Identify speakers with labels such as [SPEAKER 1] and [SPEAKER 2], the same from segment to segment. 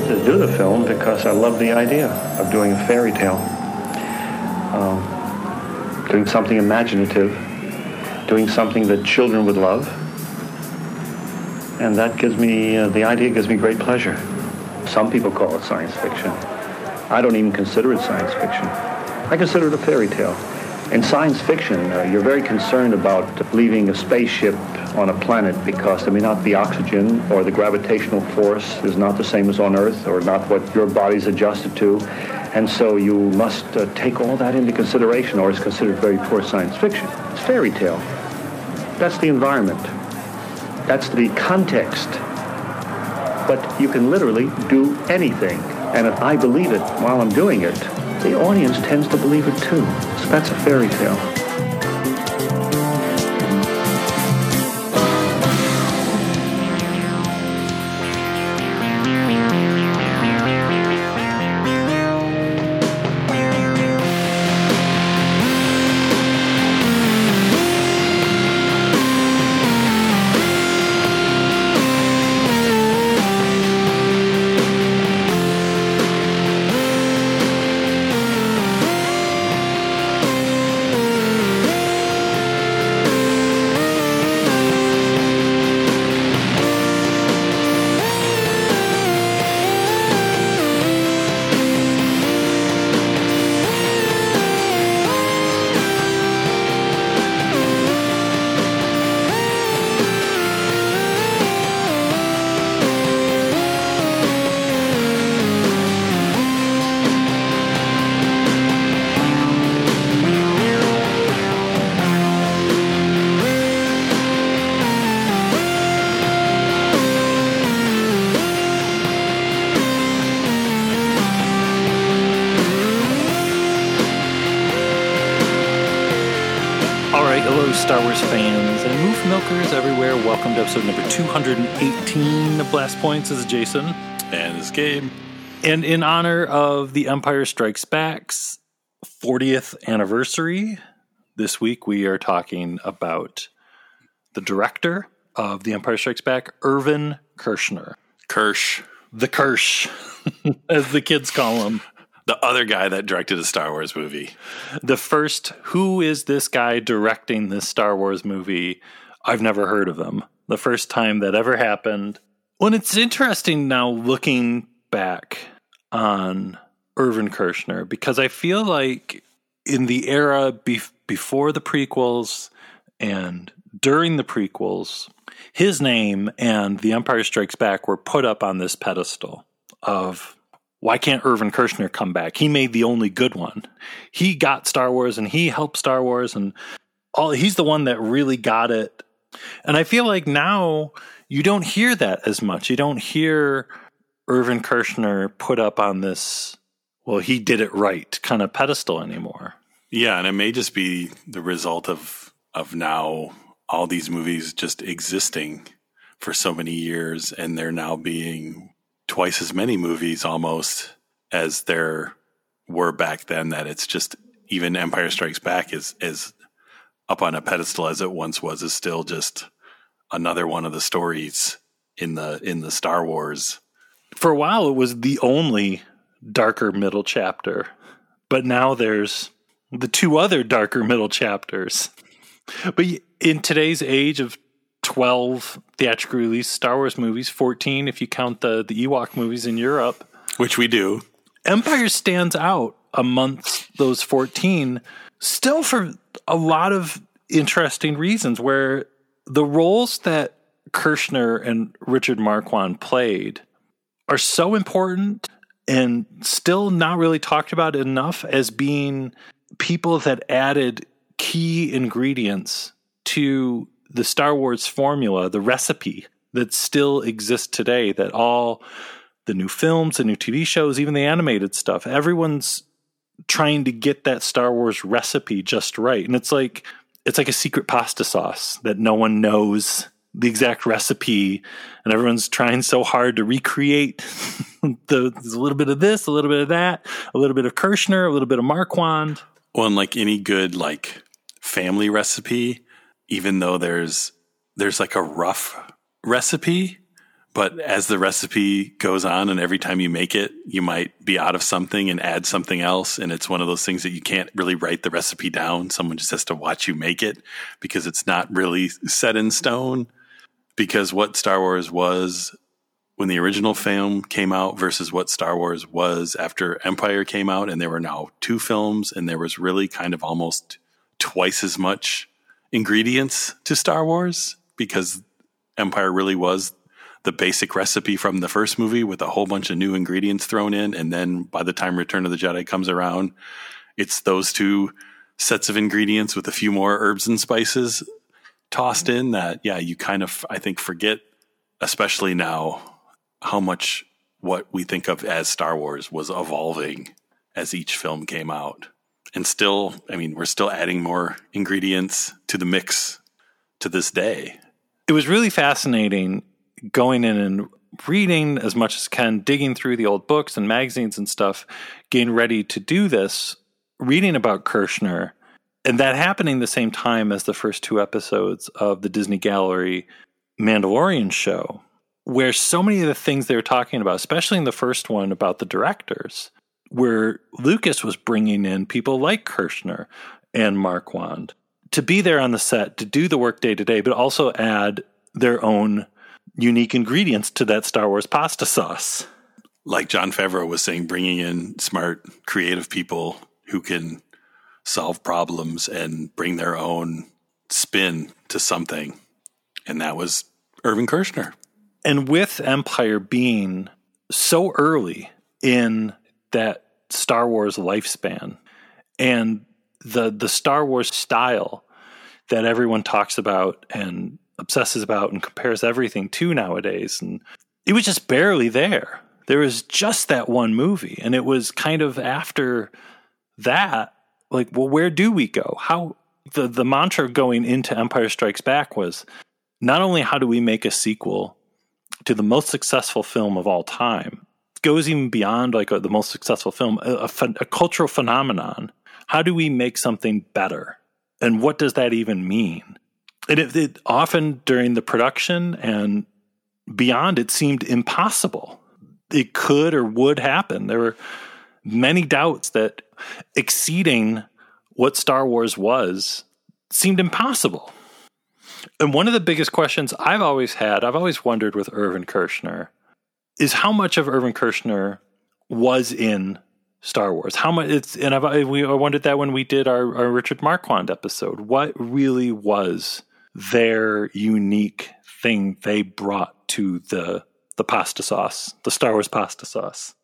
[SPEAKER 1] wanted to do the film because I love the idea of doing a fairy tale, um, doing something imaginative, doing something that children would love, and that gives me uh, the idea gives me great pleasure. Some people call it science fiction. I don't even consider it science fiction. I consider it a fairy tale. In science fiction, uh, you're very concerned about leaving a spaceship on a planet because there may not be oxygen or the gravitational force is not the same as on Earth or not what your body's adjusted to. And so you must uh, take all that into consideration or it's considered very poor science fiction. It's fairy tale. That's the environment. That's the context. But you can literally do anything. And if I believe it while I'm doing it, the audience tends to believe it too. So that's a fairy tale.
[SPEAKER 2] Hello, Star Wars fans and Moof Milkers everywhere. Welcome to episode number 218 of Blast Points. This is Jason.
[SPEAKER 3] And this game.
[SPEAKER 2] And in honor of The Empire Strikes Back's 40th anniversary, this week we are talking about the director of The Empire Strikes Back, Irvin Kershner.
[SPEAKER 3] Kirsch,
[SPEAKER 2] The Kirsch, as the kids call him.
[SPEAKER 3] The other guy that directed a Star Wars movie.
[SPEAKER 2] The first, who is this guy directing this Star Wars movie? I've never heard of him. The first time that ever happened. Well, it's interesting now looking back on Irvin Kershner because I feel like in the era bef- before the prequels and during the prequels, his name and The Empire Strikes Back were put up on this pedestal of why can't Irvin Kershner come back? He made the only good one. He got Star Wars and he helped Star Wars and all he's the one that really got it. And I feel like now you don't hear that as much. You don't hear Irvin Kershner put up on this well, he did it right kind of pedestal anymore.
[SPEAKER 3] Yeah, and it may just be the result of of now all these movies just existing for so many years and they're now being twice as many movies almost as there were back then that it's just even Empire Strikes Back is is up on a pedestal as it once was is still just another one of the stories in the in the Star Wars.
[SPEAKER 2] For a while it was the only darker middle chapter, but now there's the two other darker middle chapters. But in today's age of 12 theatrically released Star Wars movies, 14 if you count the, the Ewok movies in Europe,
[SPEAKER 3] Which we do.
[SPEAKER 2] Empire stands out amongst those 14 still for a lot of interesting reasons where the roles that Kershner and Richard Marquand played are so important and still not really talked about enough as being people that added key ingredients to the Star Wars formula, the recipe that still exists today, that all the new films, the new TV shows, even the animated stuff, everyone's trying to get that Star Wars recipe just right. And it's like it's like a secret pasta sauce that no one knows the exact recipe and everyone's trying so hard to recreate the a little bit of this, a little bit of that, a little bit of Kershner, a little bit of Marquand.
[SPEAKER 3] Well, and like any good like family recipe, even though there's there's like a rough recipe, But as the recipe goes on and every time you make it, you might be out of something and add something else. And it's one of those things that you can't really write the recipe down. Someone just has to watch you make it because it's not really set in stone. Because what Star Wars was when the original film came out versus what Star Wars was after Empire came out, and there were now two films, and there was really kind of almost twice as much ingredients to Star Wars because Empire really was the basic recipe from the first movie with a whole bunch of new ingredients thrown in. And then by the time Return of the Jedi comes around, it's those two sets of ingredients with a few more herbs and spices tossed in that, yeah, you kind of, I think, forget, especially now, how much what we think of as Star Wars was evolving as each film came out. And still, I mean, we're still adding more ingredients to the mix to this day.
[SPEAKER 2] It was really fascinating going in and reading as much as can, digging through the old books and magazines and stuff, getting ready to do this, reading about Kershner, and that happening the same time as the first two episodes of the Disney Gallery Mandalorian show where so many of the things they were talking about, especially in the first one about the directors, where Lucas was bringing in people like Kershner and Marquand to be there on the set to do the work day to day, but also add their own unique ingredients to that Star Wars pasta sauce.
[SPEAKER 3] Like Jon Favreau was saying, bringing in smart, creative people who can solve problems and bring their own spin to something. And that was Irvin Kershner.
[SPEAKER 2] And with Empire being so early in that Star Wars lifespan and the the Star Wars style that everyone talks about and obsesses about and compares everything to nowadays and it was just barely there. There was just that one movie and it was kind of after that like well where do we go? How the the mantra going into Empire Strikes Back was not only how do we make a sequel to the most successful film of all time goes even beyond like a, the most successful film a, a, a cultural phenomenon. How do we make something better? And what does that even mean? And it, it, often during the production and beyond it seemed impossible. It could or would happen. There were many doubts that exceeding what star wars was seemed impossible. And one of the biggest questions I've always had, I've always wondered with Irvin Kershner, is how much of Irvin Kershner was in Star Wars. How much it's and I've we I wondered that when we did our, our Richard Marquand episode. What really was their unique thing they brought to the the pasta sauce, the Star Wars pasta sauce?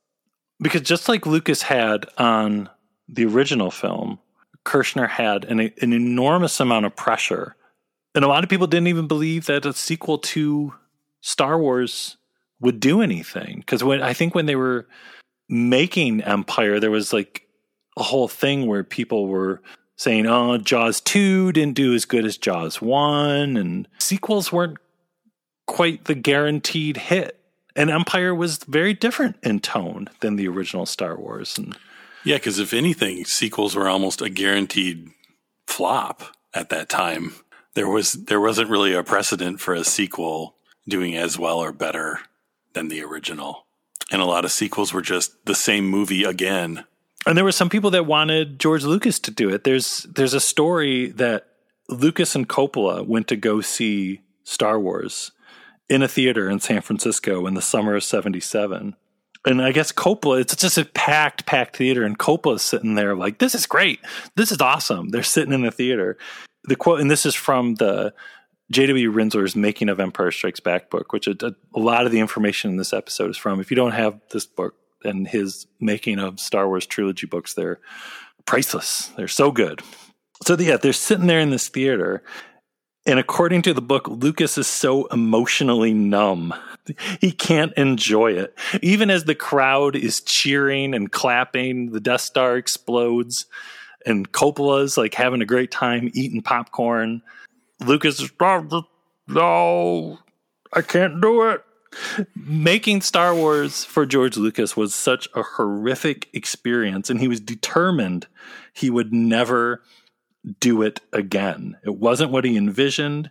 [SPEAKER 2] Because just like Lucas had on the original film, Kershner had an, an enormous amount of pressure and a lot of people didn't even believe that a sequel to Star Wars would do anything. Because when I think when they were making Empire, there was like a whole thing where people were saying, "Oh, Jaws two didn't do as good as Jaws one," and sequels weren't quite the guaranteed hit. And Empire was very different in tone than the original Star Wars. And
[SPEAKER 3] yeah, because if anything, sequels were almost a guaranteed flop at that time there was there wasn't really a precedent for a sequel doing as well or better than the original. And a lot of sequels were just the same movie again.
[SPEAKER 2] And there were some people that wanted George Lucas to do it. There's there's a story that Lucas and Coppola went to go see Star Wars in a theater in San Francisco in the summer of 77. And I guess Coppola, it's just a packed, packed theater, and Coppola's sitting there like, this is great. This is awesome. They're sitting in the theater the quote, and this is from the J.W. Rinzler's Making of Empire Strikes Back book, which a, a, lot of the information in this episode is from. If you don't have this book and his Making of Star Wars trilogy books, they're priceless. They're so good. So yeah, they're sitting there in this theater, and according to the book, Lucas is so emotionally numb. He can't enjoy it. Even as the crowd is cheering and clapping, the Death Star explodes and Coppola's like having a great time eating popcorn. Lucas is no, I can't do it. Making Star Wars for George Lucas was such a horrific experience, and he was determined he would never do it again. It wasn't what he envisioned.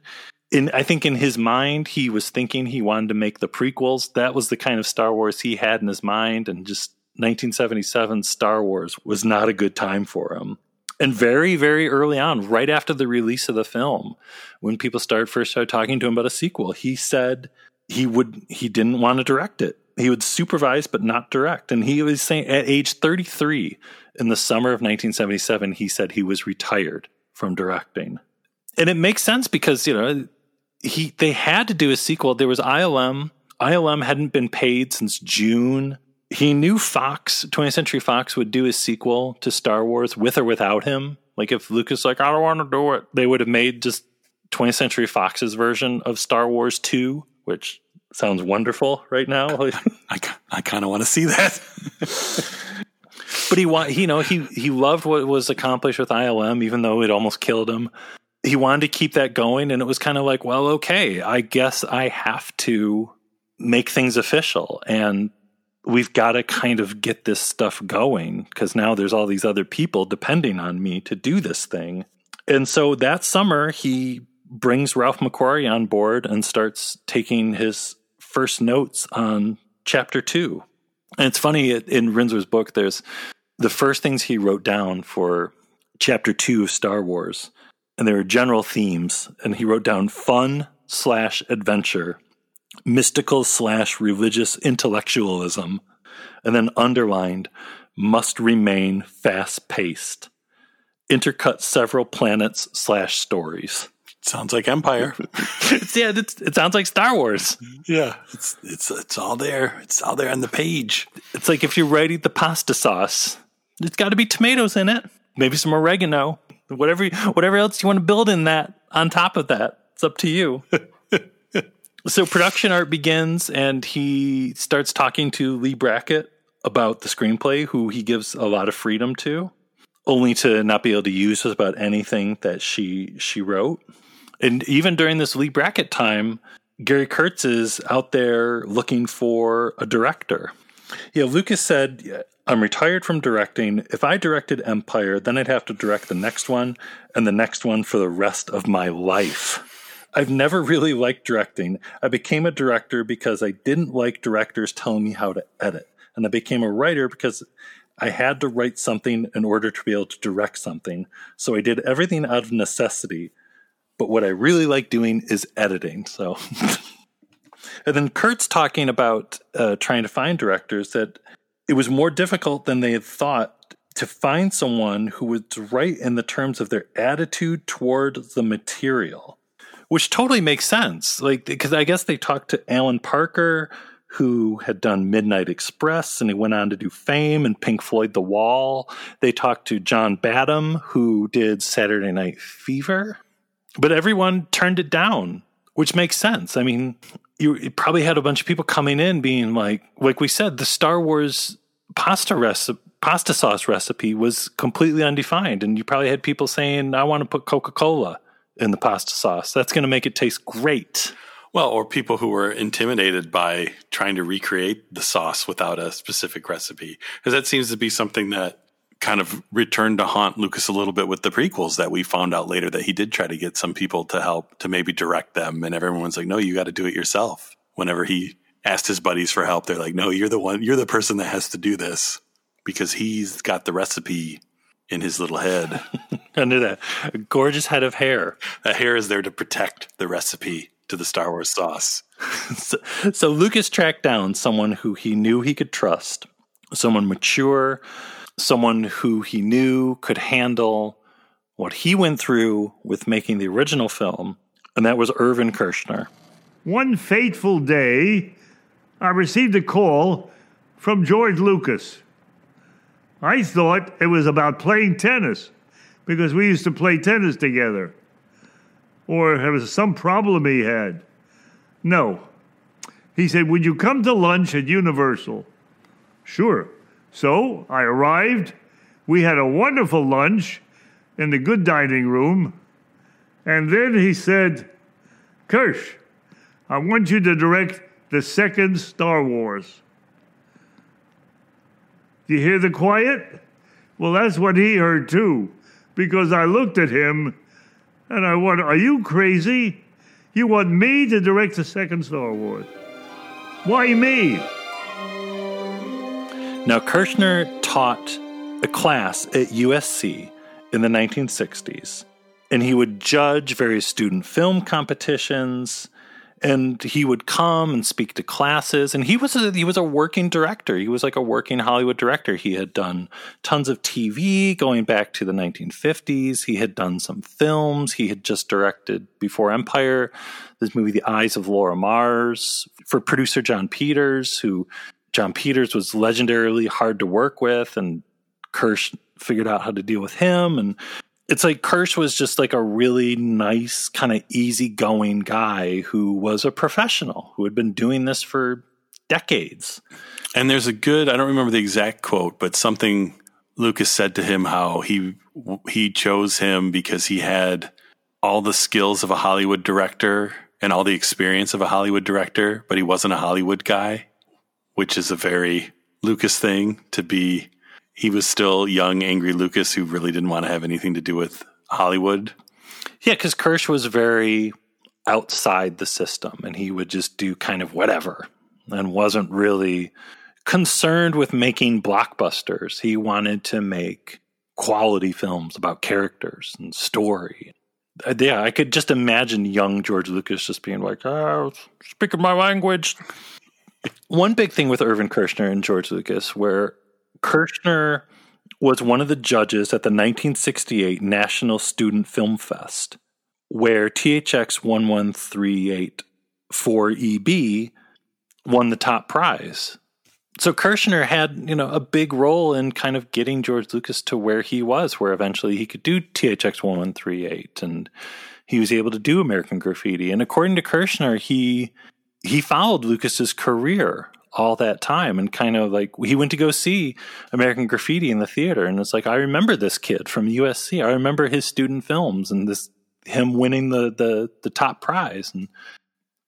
[SPEAKER 2] in I think in his mind he was thinking he wanted to make the prequels. That was the kind of Star Wars he had in his mind, and just 1977 Star Wars was not a good time for him. And very, very early on, right after the release of the film, when people started first started talking to him about a sequel, he said he would he didn't want to direct it. He would supervise but not direct. And he was saying at age 33 in the summer of 1977, he said he was retired from directing. And it makes sense because, you know, he they had to do a sequel. There was ILM. ILM hadn't been paid since June. He knew Fox, 20th Century Fox, would do a sequel to Star Wars with or without him. Like if Lucas like I don't want to do it, they would have made just 20th Century Fox's version of Star Wars 2, which sounds wonderful right now.
[SPEAKER 3] I, I kind of want to see that.
[SPEAKER 2] but he want you know he he loved what was accomplished with ILM, even though it almost killed him. He wanted to keep that going, and it was kind of like, well, okay, I guess I have to make things official, and we've got to kind of get this stuff going because now there's all these other people depending on me to do this thing. And so that summer, he brings Ralph McQuarrie on board and starts taking his first notes on chapter two. And it's funny in Rinzler's book, there's the first things he wrote down for chapter two of Star Wars, and there are general themes. And he wrote down fun slash adventure, mystical slash religious intellectualism, and then underlined must remain fast paced, intercut several planets slash stories.
[SPEAKER 3] Sounds like Empire.
[SPEAKER 2] it's, yeah, it's, it sounds like Star Wars.
[SPEAKER 3] Yeah, it's it's it's all there. It's all there on the page.
[SPEAKER 2] It's like if you're writing the pasta sauce, it's got to be tomatoes in it, maybe some oregano, whatever whatever else you want to build in that. On top of that, it's up to you. so production art begins, and he starts talking to Leigh Brackett about the screenplay, who he gives a lot of freedom to, only to not be able to use about anything that she she wrote. And even during this Leigh Brackett time, Gary Kurtz is out there looking for a director. Yeah, Lucas said, I'm retired from directing. If I directed Empire, then I'd have to direct the next one and the next one for the rest of my life. I've never really liked directing. I became a director because I didn't like directors telling me how to edit. And I became a writer because I had to write something in order to be able to direct something. So I did everything out of necessity but what I really like doing is editing. So, and then Kurtz talking about uh, trying to find directors that it was more difficult than they had thought to find someone who was right in the terms of their attitude toward the material, which totally makes sense. Like, because I guess they talked to Alan Parker, who had done Midnight Express and he went on to do Fame and Pink Floyd The Wall. They talked to John Badham, who did Saturday Night Fever but everyone turned it down, which makes sense. I mean, you, probably had a bunch of people coming in being like, like we said, the Star Wars pasta recipe, pasta sauce recipe was completely undefined, and you probably had people saying, "I want to put Coca Cola in the pasta sauce. That's going to make it taste great."
[SPEAKER 3] Well, or people who were intimidated by trying to recreate the sauce without a specific recipe, because that seems to be something that kind of returned to haunt Lucas a little bit with the prequels that we found out later that he did try to get some people to help to maybe direct them. And everyone's like, no, you got to do it yourself. Whenever he asked his buddies for help, they're like, no, you're the one, you're the person that has to do this because he's got the recipe in his little head.
[SPEAKER 2] Under that gorgeous head of hair.
[SPEAKER 3] That hair is there to protect the recipe to the Star Wars sauce.
[SPEAKER 2] so, so Lucas tracked down someone who he knew he could trust, someone mature, someone who he knew could handle what he went through with making the original film, and that was Irvin Kershner.
[SPEAKER 4] One fateful day, I received a call from George Lucas. I thought it was about playing tennis because we used to play tennis together. Or it was some problem he had. No. He said, Would you come to lunch at Universal? Sure. So I arrived. We had a wonderful lunch in the good dining room. And then he said, Kersh, I want you to direct the second Star Wars. Do you hear the quiet? Well, that's what he heard too, because I looked at him and I went, Are you crazy? You want me to direct the second Star Wars? Why me?
[SPEAKER 2] Now, Kershner taught a class at USC in the 1960s, and he would judge various student film competitions and he would come and speak to classes. And he was a, he was a working director. He was like a working hollywood director. He had done tons of tv going back to the 1950s he had done some films. He had just directed before empire this movie the eyes of laura mars for producer jon peters who jon peters was legendarily hard to work with and kirsch figured out how to deal with him. And it's like Kirsch was just like a really nice, kind of easygoing guy who was a professional who had been doing this for decades.
[SPEAKER 3] And there's a good, I don't remember the exact quote, but something Lucas said to him how he he chose him because he had all the skills of a Hollywood director and all the experience of a Hollywood director, but he wasn't a Hollywood guy, which is a very Lucas thing to be he was still young, angry Lucas who really didn't want to have anything to do with Hollywood.
[SPEAKER 2] Yeah, because Kirsch was very outside the system and he would just do kind of whatever and wasn't really concerned with making blockbusters. He wanted to make quality films about characters and story. Uh, yeah, I could just imagine young George Lucas just being like, oh, speaking my language. One big thing with Irvin Kershner and George Lucas, where Kershner was one of the judges at the 1968 National Student Film Fest, where THX 1138 4EB won the top prize. So Kershner had, you know, a big role in kind of getting George Lucas to where he was, where eventually he could do THX 1138 and he was able to do American Graffiti. And according to Kershner, he he followed Lucas's career all that time and kind of like he went to go see American Graffiti in the theater and it's like I remember this kid from USC. I remember his student films and this him winning the the the top prize and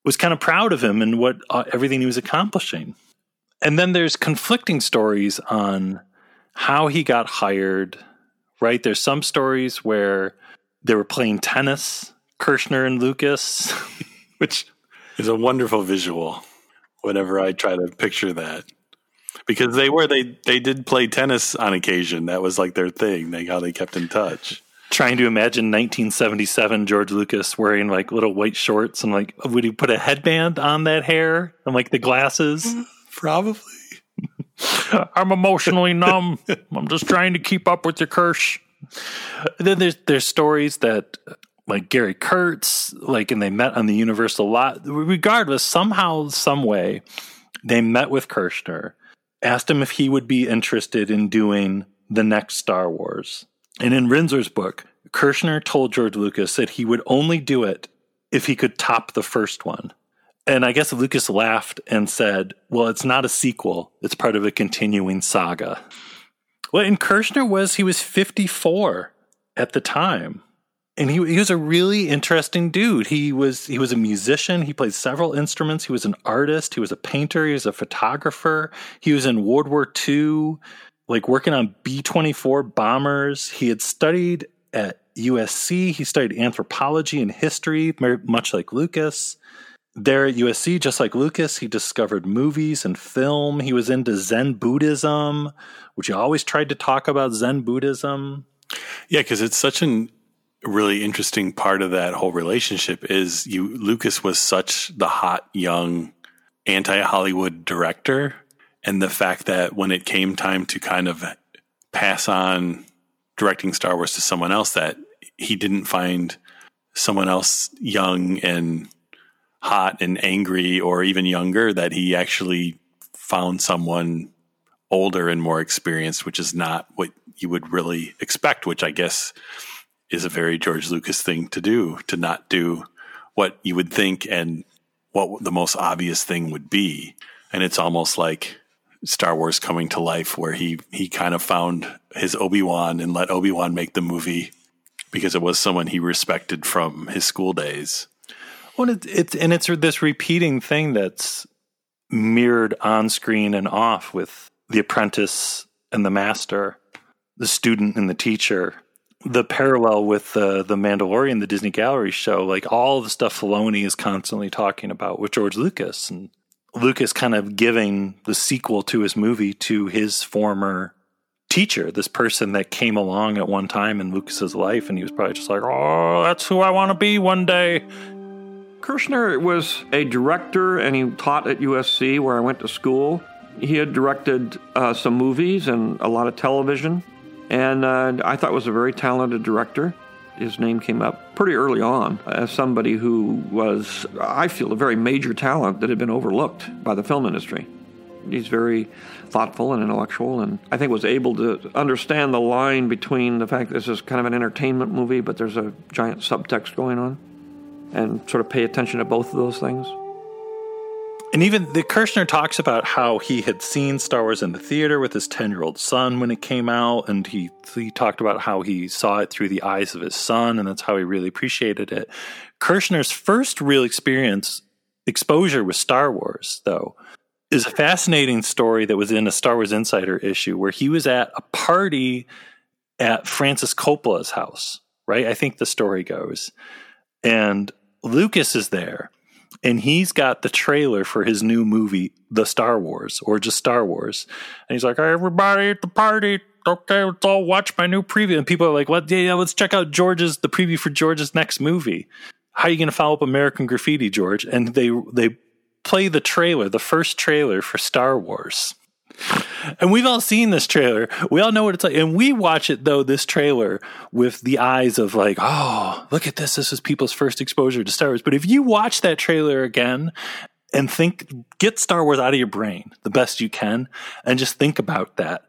[SPEAKER 2] was kind of proud of him and what uh, everything he was accomplishing. And then there's conflicting stories on how he got hired, right? There's some stories where they were playing tennis, Kershner and Lucas,
[SPEAKER 3] which is a wonderful visual whenever I try to picture that. Because they were they they did play tennis on occasion. That was like their thing. They how they kept in touch.
[SPEAKER 2] Trying to imagine 1977 George Lucas wearing like little white shorts and like would he put a headband on that hair and like the glasses?
[SPEAKER 3] Probably.
[SPEAKER 2] I'm emotionally numb. I'm just trying to keep up with your curse. Then there's there's stories that like Gary Kurtz, like, and they met on the Universal lot. Regardless, somehow, some way, they met with Kershner, asked him if he would be interested in doing the next Star Wars. And in Rinzler's book, Kershner told George Lucas that he would only do it if he could top the first one. And I guess Lucas laughed and said, Well, it's not a sequel, it's part of a continuing saga. Well, and Kershner was, he was 54 at the time and he, he was a really interesting dude. He was he was a musician. He played several instruments. He was an artist. He was a painter. He was a photographer. He was in World War II, like working on B twenty four bombers. He had studied at USC. He studied anthropology and history, much like Lucas. There at USC, just like Lucas, he discovered movies and film. He was into Zen Buddhism, which he always tried to talk about Zen Buddhism.
[SPEAKER 3] Yeah, because it's such an really interesting part of that whole relationship is you Lucas was such the hot young anti-Hollywood director. And the fact that when it came time to kind of pass on directing Star Wars to someone else that he didn't find someone else young and hot and angry or even younger that he actually found someone older and more experienced which is not what you would really expect which I guess is a very George Lucas thing to do, to not do what you would think and what the most obvious thing would be. And it's almost like Star Wars coming to life where he he kind of found his Obi-Wan and let Obi-Wan make the movie because it was someone he respected from his school days.
[SPEAKER 2] Well, it's and it's this repeating thing that's mirrored on screen and off with the apprentice and the master, the student and the teacher, the parallel with the the Mandalorian, the Disney Gallery show, like all the stuff Filoni is constantly talking about with George Lucas, and Lucas kind of giving the sequel to his movie to his former teacher, this person that came along at one time in Lucas's life, and he was probably just like, "Oh, that's who I want to be one day."
[SPEAKER 5] Kershner was a director, and he taught at USC, where I went to school. He had directed uh, some movies and a lot of television, and uh, I thought was a very talented director. His name came up pretty early on as somebody who was, I feel, a very major talent that had been overlooked by the film industry. He's very thoughtful and intellectual, and I think was able to understand the line between the fact this is kind of an entertainment movie, but there's a giant subtext going on, and sort of pay attention to both of those things.
[SPEAKER 2] And even the Kershner talks about how he had seen Star Wars in the theater with his 10 year old son when it came out. And he, he talked about how he saw it through the eyes of his son, and that's how he really appreciated it. Kershner's first real experience, exposure with Star Wars, though, is a fascinating story that was in a Star Wars Insider issue where he was at a party at Francis Coppola's house, right? I think the story goes. And Lucas is there and he's got the trailer for his new movie, The Star Wars, or just Star Wars. And he's like, hey, everybody at the party, okay, let's all watch my new preview. And people are like, what? Yeah, yeah, let's check out George's, the preview for George's next movie. How are you going to follow up American Graffiti, George? And they, they play the trailer, the first trailer for Star Wars. And we've all seen this trailer. We all know what it's like. And we watch it, though, this trailer with the eyes of like, oh, look at this. This is people's first exposure to Star Wars. But if you watch that trailer again and think, get Star Wars out of your brain the best you can and just think about that.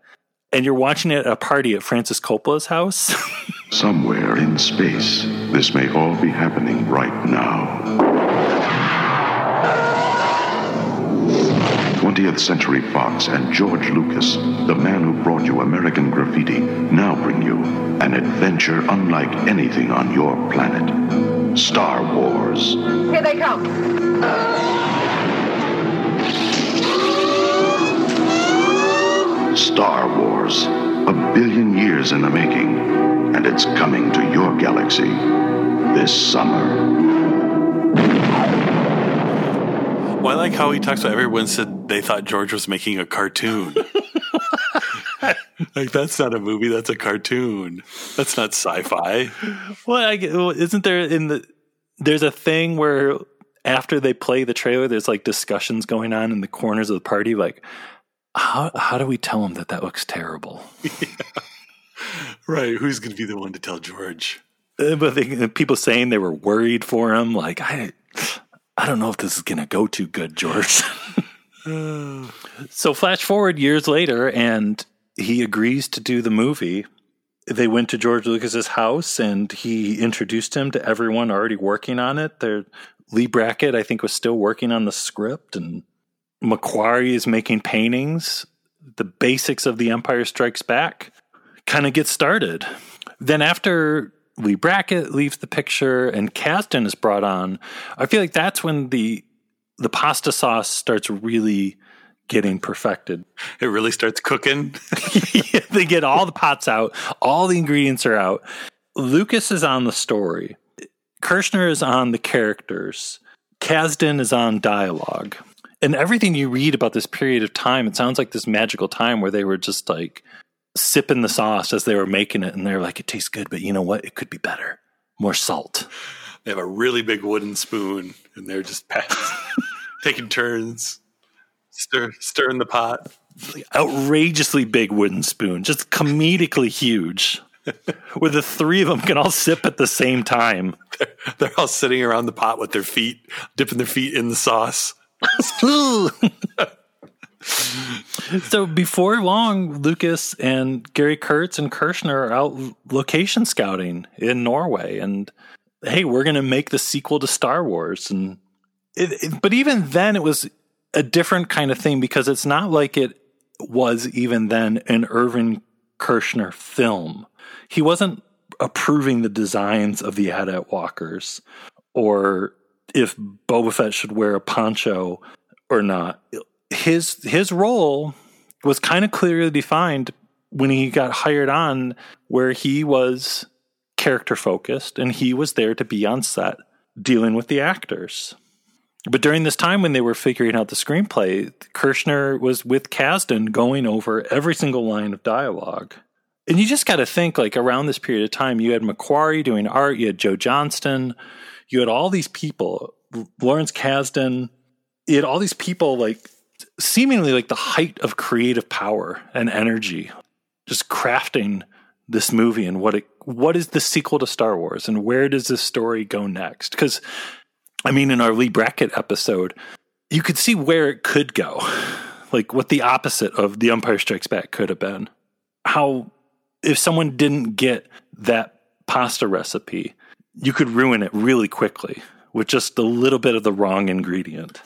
[SPEAKER 2] And you're watching it at a party at Francis Coppola's house.
[SPEAKER 6] Somewhere in space, this may all be happening right now. 20th Century Fox and George Lucas, the man who brought you American Graffiti, now bring you an adventure unlike anything on your planet. Star Wars.
[SPEAKER 7] Here they come.
[SPEAKER 6] Star Wars. A billion years in the making. And it's coming to your galaxy this summer.
[SPEAKER 3] I like how he talks about everyone said they thought George was making a cartoon. like that's not a movie, that's a cartoon. That's not sci-fi.
[SPEAKER 2] well, I, well, isn't there in the there's a thing where after they play the trailer, there's like discussions going on in the corners of the party, like how how do we tell him that that looks terrible?
[SPEAKER 3] yeah. Right. Who's going to be the one to tell George?
[SPEAKER 2] Uh, but they, people saying they were worried for him, like I I don't know if this is going to go too good, George. so, flash forward years later, and he agrees to do the movie. They went to George Lucas's house, and he introduced him to everyone already working on it. There, Leigh Brackett, I think, was still working on the script, and McQuarrie is making paintings. The basics of The Empire Strikes Back kind of get started. Then, after Leigh Brackett leaves the picture and Kasdan is brought on, I feel like that's when the the pasta sauce starts really getting perfected.
[SPEAKER 3] It really starts cooking.
[SPEAKER 2] they get all the pots out, all the ingredients are out. Lucas is on the story. Kershner is on the characters. Kasdan is on dialogue. And everything you read about this period of time, it sounds like this magical time where they were just like sipping the sauce as they were making it, and they're like, "It tastes good, but you know what? It could be better. More salt."
[SPEAKER 3] They have a really big wooden spoon, and they're just taking turns stir, stirring the pot.
[SPEAKER 2] Outrageously big wooden spoon, just comedically huge. where the three of them can all sip at the same time.
[SPEAKER 3] They're, they're all sitting around the pot with their feet, dipping their feet in the sauce.
[SPEAKER 2] so before long, Lucas and Gary Kurtz and Kershner are out location scouting in Norway, and hey, we're going to make the sequel to Star Wars. And it, it, but even then, it was a different kind of thing because it's not like it was even then an Irvin Kershner film. He wasn't approving the designs of the AT-AT walkers or if Boba Fett should wear a poncho or not his his role was kind of clearly defined when he got hired on where he was character focused, and he was there to be on set dealing with the actors. But during this time when they were figuring out the screenplay, Kershner was with Kasdan going over every single line of dialogue. And you just got to think like around this period of time, you had McQuarrie doing art, you had Joe Johnston, you had all these people, Lawrence Kasdan, you had all these people like seemingly like the height of creative power and energy, just crafting this movie and what it what is the sequel to Star Wars and where does this story go next? Because I mean, in our Leigh Brackett episode, you could see where it could go, like what the opposite of The Empire Strikes Back could have been. How if someone didn't get that pasta recipe, you could ruin it really quickly with just a little bit of the wrong ingredient.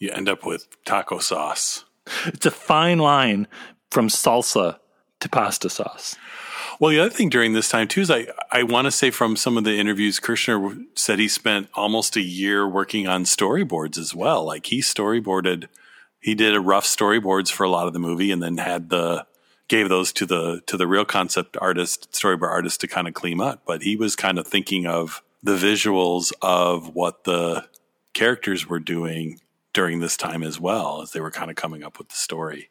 [SPEAKER 3] You end up with taco sauce.
[SPEAKER 2] It's a fine line from salsa to pasta sauce.
[SPEAKER 3] Well, the other thing during this time too is I, I want to say from some of the interviews, Kershner said he spent almost a year working on storyboards as well. Like he storyboarded, he did a rough storyboards for a lot of the movie, and then had the gave those to the to the real concept artist, storyboard artist to kind of clean up. But he was kind of thinking of the visuals of what the characters were doing during this time as well as they were kind of coming up with the story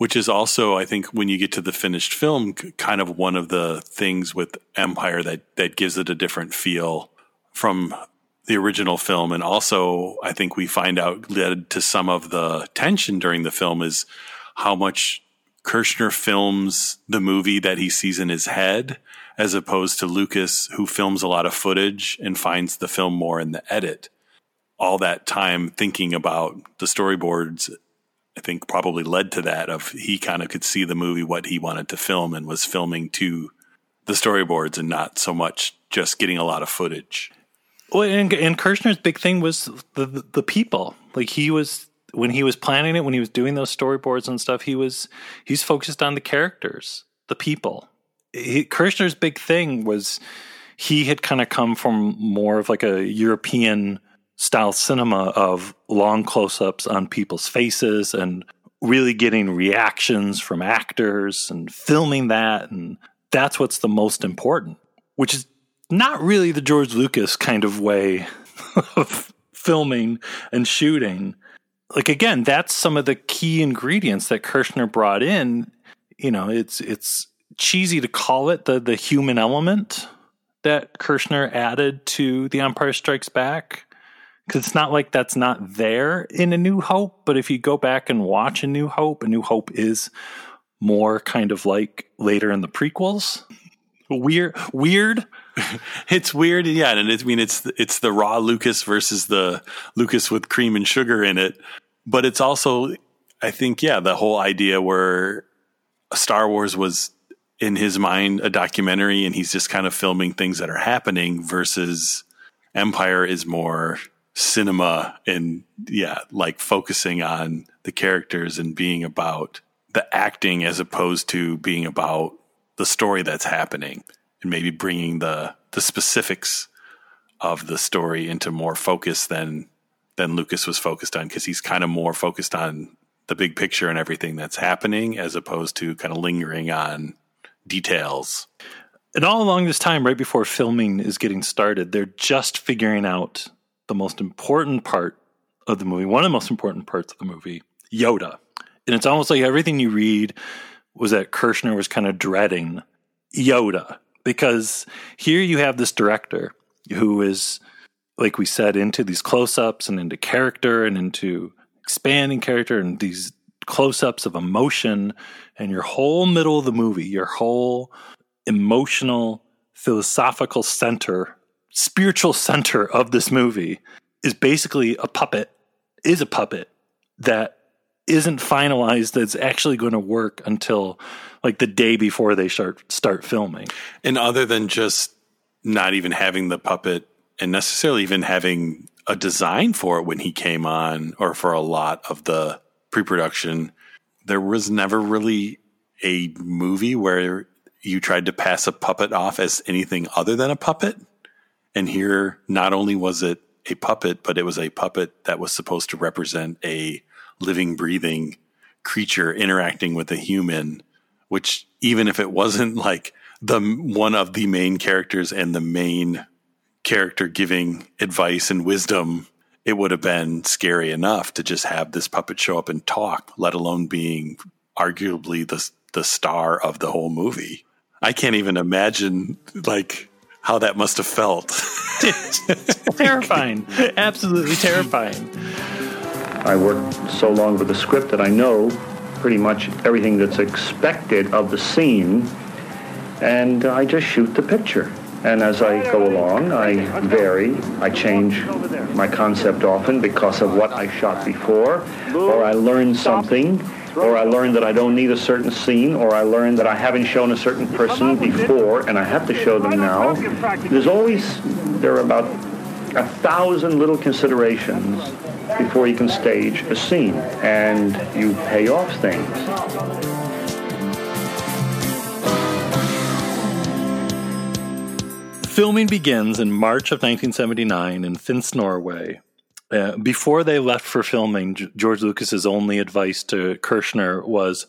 [SPEAKER 3] which is also, I think, when you get to the finished film, kind of one of the things with Empire that that gives it a different feel from the original film, and also I think we find out led to some of the tension during the film is how much Kershner films the movie that he sees in his head, as opposed to Lucas, who films a lot of footage and finds the film more in the edit. All that time thinking about the storyboards I think probably led to that of he kind of could see the movie what he wanted to film and was filming to the storyboards and not so much just getting a lot of footage.
[SPEAKER 2] Well, and, and big thing was the, the, the people. Like he was when he was planning it, when he was doing those storyboards and stuff, he was he's focused on the characters, the people. He, big thing was he had kind of come from more of like a European style cinema of long close ups on people's faces and really getting reactions from actors and filming that. And that's what's the most important, which is not really the George Lucas kind of way of filming and shooting. Like again, that's some of the key ingredients that Kershner brought in. You know, it's it's cheesy to call it the the human element that Kershner added to The Empire Strikes Back because it's not like that's not there in A New Hope. But if you go back and watch A New Hope, A New Hope is more kind of like later in the prequels. Weird, weird.
[SPEAKER 3] it's weird, yeah. And it, I mean, it's it's the raw Lucas versus the Lucas with cream and sugar in it. But it's also, I think, yeah, the whole idea where Star Wars was in his mind a documentary, and he's just kind of filming things that are happening versus Empire is more cinema and yeah, like focusing on the characters and being about the acting as opposed to being about the story that's happening and maybe bringing the the specifics of the story into more focus than than Lucas was focused on because he's kind of more focused on the big picture and everything that's happening as opposed to kind of lingering on details.
[SPEAKER 2] And all along this time, right before filming is getting started, they're just figuring out the most important part of the movie, one of the most important parts of the movie, Yoda. And it's almost like everything you read was that Kershner was kind of dreading Yoda because here you have this director who is, like we said, into these close ups and into character and into expanding character and these close ups of emotion. And your whole middle of the movie, your whole emotional, philosophical center spiritual center of this movie is basically a puppet, is a puppet that isn't finalized that's actually going to work until like the day before they start start filming.
[SPEAKER 3] And other than just not even having the puppet and necessarily even having a design for it when he came on or for a lot of the pre-production, there was never really a movie where you tried to pass a puppet off as anything other than a puppet. And here, not only was it a puppet, but it was a puppet that was supposed to represent a living, breathing creature interacting with a human, which even if it wasn't like the one of the main characters and the main character giving advice and wisdom, it would have been scary enough to just have this puppet show up and talk, let alone being arguably the the star of the whole movie. I can't even imagine like how that must have felt.
[SPEAKER 2] terrifying. Absolutely terrifying.
[SPEAKER 8] I worked so long with the script that I know pretty much everything that's expected of the scene, and I just shoot the picture. And as I go along, I vary, I change my concept often because of what I shot before, or I learn something, or I learn that I don't need a certain scene, or I learn that I haven't shown a certain person before and I have to show them now. There's always, there are about a thousand little considerations before you can stage a scene, and you pay off things.
[SPEAKER 2] Filming begins in March of 1979 in Finse, Norway. Uh, before they left for filming, George Lucas's only advice to Kershner was,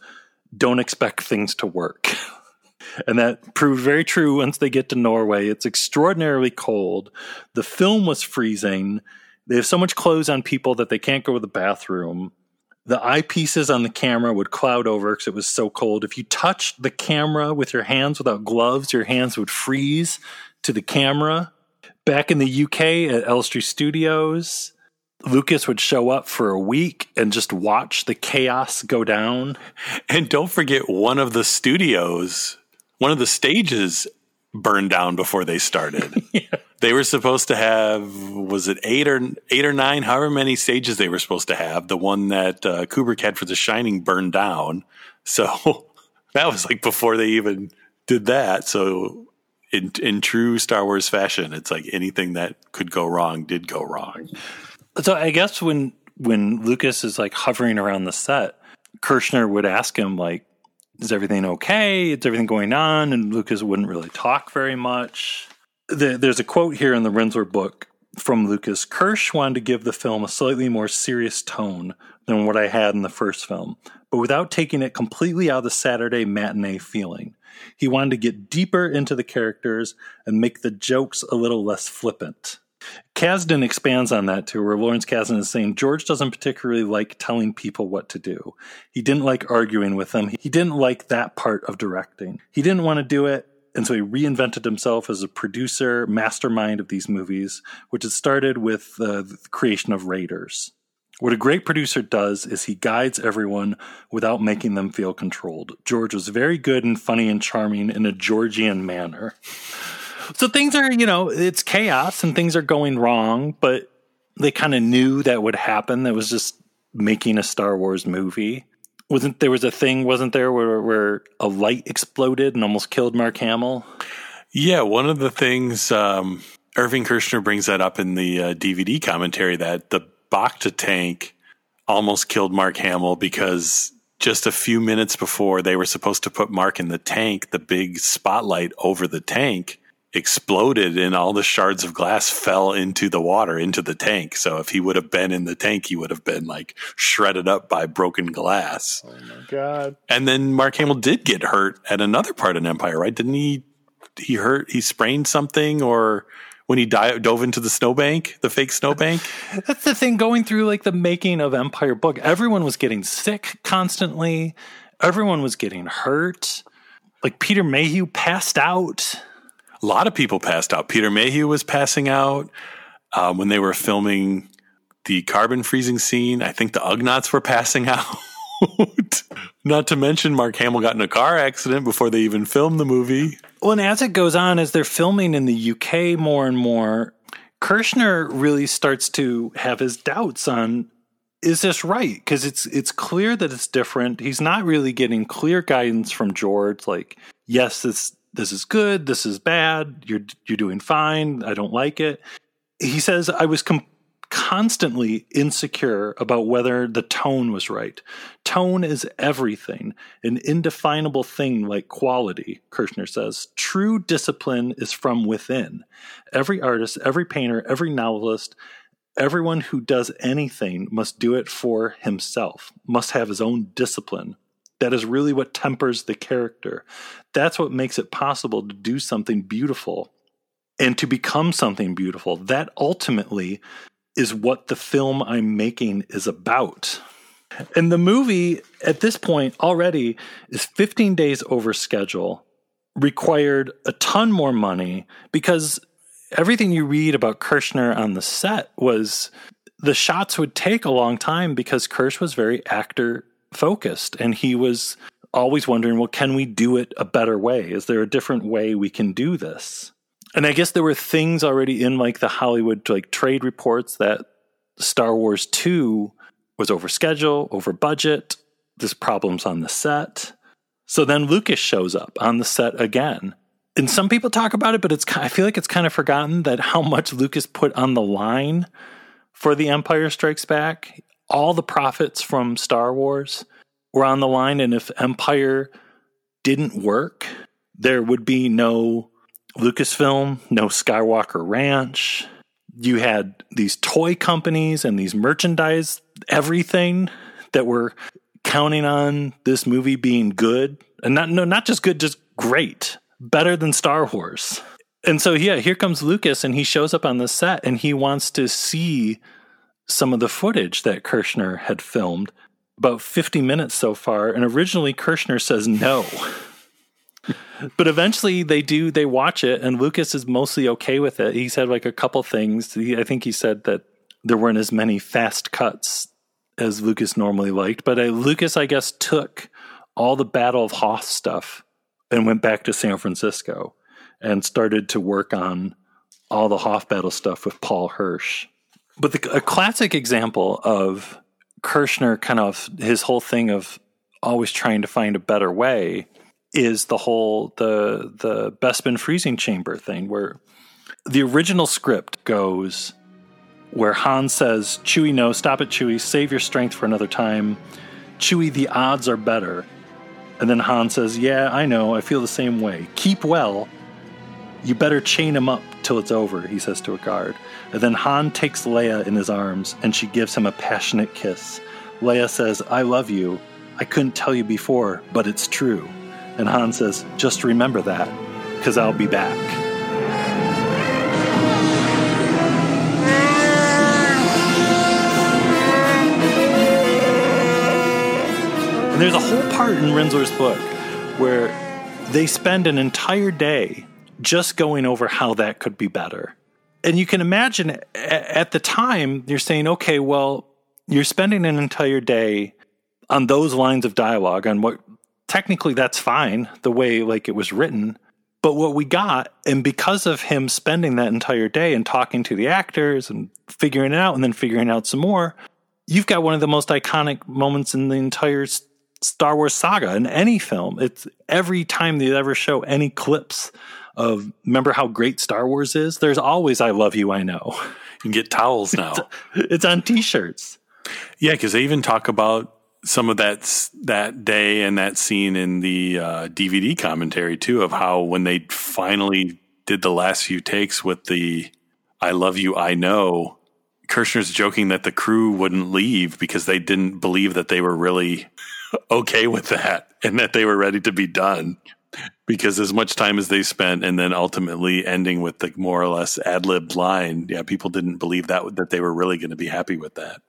[SPEAKER 2] "Don't expect things to work." and that proved very true once they get to Norway. It's extraordinarily cold. The film was freezing. They have so much clothes on people that they can't go to the bathroom. The eyepieces on the camera would cloud over because it was so cold. If you touched the camera with your hands without gloves, your hands would freeze to the camera. Back in the UK at Elstree Studios, Lucas would show up for a week and just watch the chaos go down.
[SPEAKER 3] And don't forget one of the studios, one of the stages burned down before they started. yeah. They were supposed to have was it eight or eight or nine, however many stages they were supposed to have. The one that uh, Kubrick had for The Shining burned down, so that was like before they even did that. So in in true Star Wars fashion, it's like anything that could go wrong did go wrong.
[SPEAKER 2] So I guess when when Lucas is like hovering around the set, Kershner would ask him like, "Is everything okay? Is everything going on?" And Lucas wouldn't really talk very much. there's a quote here in the Rinzler book from Lucas. Kirsch wanted to give the film a slightly more serious tone than what I had in the first film, but without taking it completely out of the Saturday matinee feeling. He wanted to get deeper into the characters and make the jokes a little less flippant. Kasdan expands on that too, where Lawrence Kasdan is saying George doesn't particularly like telling people what to do. He didn't like arguing with them. He didn't like that part of directing. He didn't want to do it, and so he reinvented himself as a producer, mastermind of these movies, which had started with the creation of Raiders. What a great producer does is he guides everyone without making them feel controlled. George was very good and funny and charming in a Georgian manner. So things are, you know, it's chaos and things are going wrong, but they kind of knew that would happen. That was just making a Star Wars movie. Wasn't there was a thing, wasn't there, where, where a light exploded and almost killed Mark Hamill?
[SPEAKER 3] Yeah, one of the things um, Irving Kershner brings that up in the uh, DVD commentary that the Bacta tank almost killed Mark Hamill because just a few minutes before they were supposed to put Mark in the tank, the big spotlight over the tank exploded and all the shards of glass fell into the water into the tank. So if he would have been in the tank he would have been like shredded up by broken glass.
[SPEAKER 2] Oh my god.
[SPEAKER 3] And then mark hamill did get hurt at another part of empire right? Didn't he he hurt he sprained something or when he dive, dove into the snowbank the fake snowbank?
[SPEAKER 2] That's the thing going through like the making of empire book everyone was getting sick constantly. Everyone was getting hurt. Like peter mayhew passed out
[SPEAKER 3] a lot of people passed out. Peter Mayhew was passing out um, when they were filming the carbon freezing scene. I think the Ugnaughts were passing out. Not to mention, Mark Hamill got in a car accident before they even filmed the movie.
[SPEAKER 2] Well, and as it goes on, as they're filming in the UK more and more, Kershner really starts to have his doubts on is this right? Because it's it's clear that it's different. He's not really getting clear guidance from George. Like, yes, this this is good, this is bad, you're you're doing fine, I don't like it. He says I was com- constantly insecure about whether the tone was right. Tone is everything, an indefinable thing like quality, Kershner says. True discipline is from within. Every artist, every painter, every novelist, everyone who does anything must do it for himself, must have his own discipline. That is really what tempers the character. That's what makes it possible to do something beautiful and to become something beautiful. That ultimately is what the film I'm making is about. And the movie at this point already is 15 days over schedule, required a ton more money because everything you read about Kershner on the set was the shots would take a long time because Kirsch was very actor focused and he was always wondering, well, can we do it a better way? Is there a different way we can do this? And I guess there were things already in like the Hollywood like trade reports that Star Wars 2 was over schedule, over budget, there's problems on the set. So then Lucas shows up on the set again. And some people talk about it, but it's I feel like it's kind of forgotten that how much Lucas put on the line for The Empire Strikes Back. All the profits from Star Wars were on the line and if Empire didn't work, there would be no Lucasfilm, no Skywalker Ranch. You had these toy companies and these merchandise, everything that were counting on this movie being good. And not no, not just good, just great. Better than Star Wars. And so yeah, here comes Lucas and he shows up on the set and he wants to see some of the footage that Kershner had filmed. About 50 minutes so far, and originally Kershner says no. But eventually they do they watch it and lucas is mostly okay with it. He said like a couple things. He, i think he said that there weren't as many fast cuts as lucas normally liked but uh, lucas i guess took all the battle of hoth stuff and went back to san francisco and started to work on all the hoth battle stuff with paul hirsch but the, a classic example of kershner kind of his whole thing of always trying to find a better way is the whole the the Bespin freezing chamber thing where the original script goes where Han says, Chewie, no, stop it, Chewie, save your strength for another time. Chewie, the odds are better. And then Han says, Yeah, I know, I feel the same way. Keep well. You better chain him up till it's over, he says to a guard. And then Han takes Leia in his arms and she gives him a passionate kiss. Leia says, I love you. I couldn't tell you before, but it's true. And Han says, Just remember that, because I'll be back. And there's a whole part in Rinzler's book where they spend an entire day just going over how that could be better. And you can imagine at the time, you're saying, okay, well, you're spending an entire day on those lines of dialogue, on what technically that's fine the way like it was written but what we got and because of him spending that entire day and talking to the actors and figuring it out and then figuring out some more you've got one of the most iconic moments in the entire Star Wars saga in any film it's every time they ever show any clips of remember how great Star Wars is there's always I love you I know
[SPEAKER 3] you can get towels now
[SPEAKER 2] it's, it's on t-shirts
[SPEAKER 3] yeah cuz they even talk about some of that that day and that scene in the uh, DVD commentary too of how when they finally did the last few takes with the "I love you, I know." Kershner's joking that the crew wouldn't leave because they didn't believe that they were really okay with that and that they were ready to be done. Because as much time as they spent, and then ultimately ending with the more or less ad lib line, yeah, people didn't believe that that they were really going to be happy with that.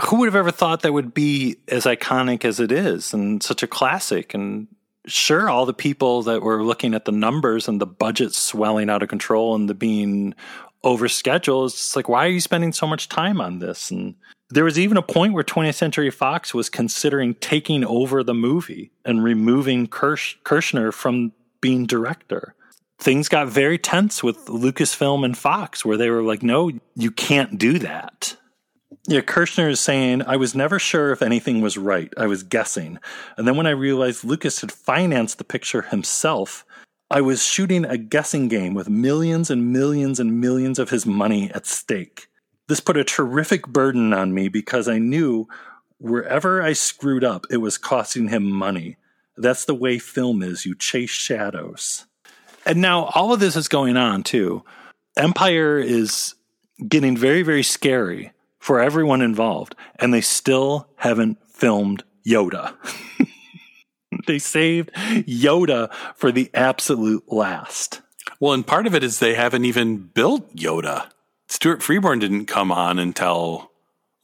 [SPEAKER 2] Who would have ever thought that would be as iconic as it is and such a classic? And sure all the people that were looking at the numbers and the budget swelling out of control and the being over schedule it's like why are you spending so much time on this? And there was even a point where 20th century fox was considering taking over the movie and removing Kirsch, kershner from being director things got very tense with lucasfilm and fox where they were like no you can't do that yeah, Kershner is saying, I was never sure if anything was right. I was guessing. And then when I realized Lucas had financed the picture himself, I was shooting a guessing game with millions and millions and millions of his money at stake. This put a terrific burden on me because I knew wherever I screwed up, it was costing him money. That's the way film is. You chase shadows. And now all of this is going on too. Empire is getting very, very scary for everyone involved, and they still haven't filmed Yoda. they saved Yoda for the absolute last.
[SPEAKER 3] Well, and part of it is they haven't even built Yoda. Stuart Freeborn didn't come on until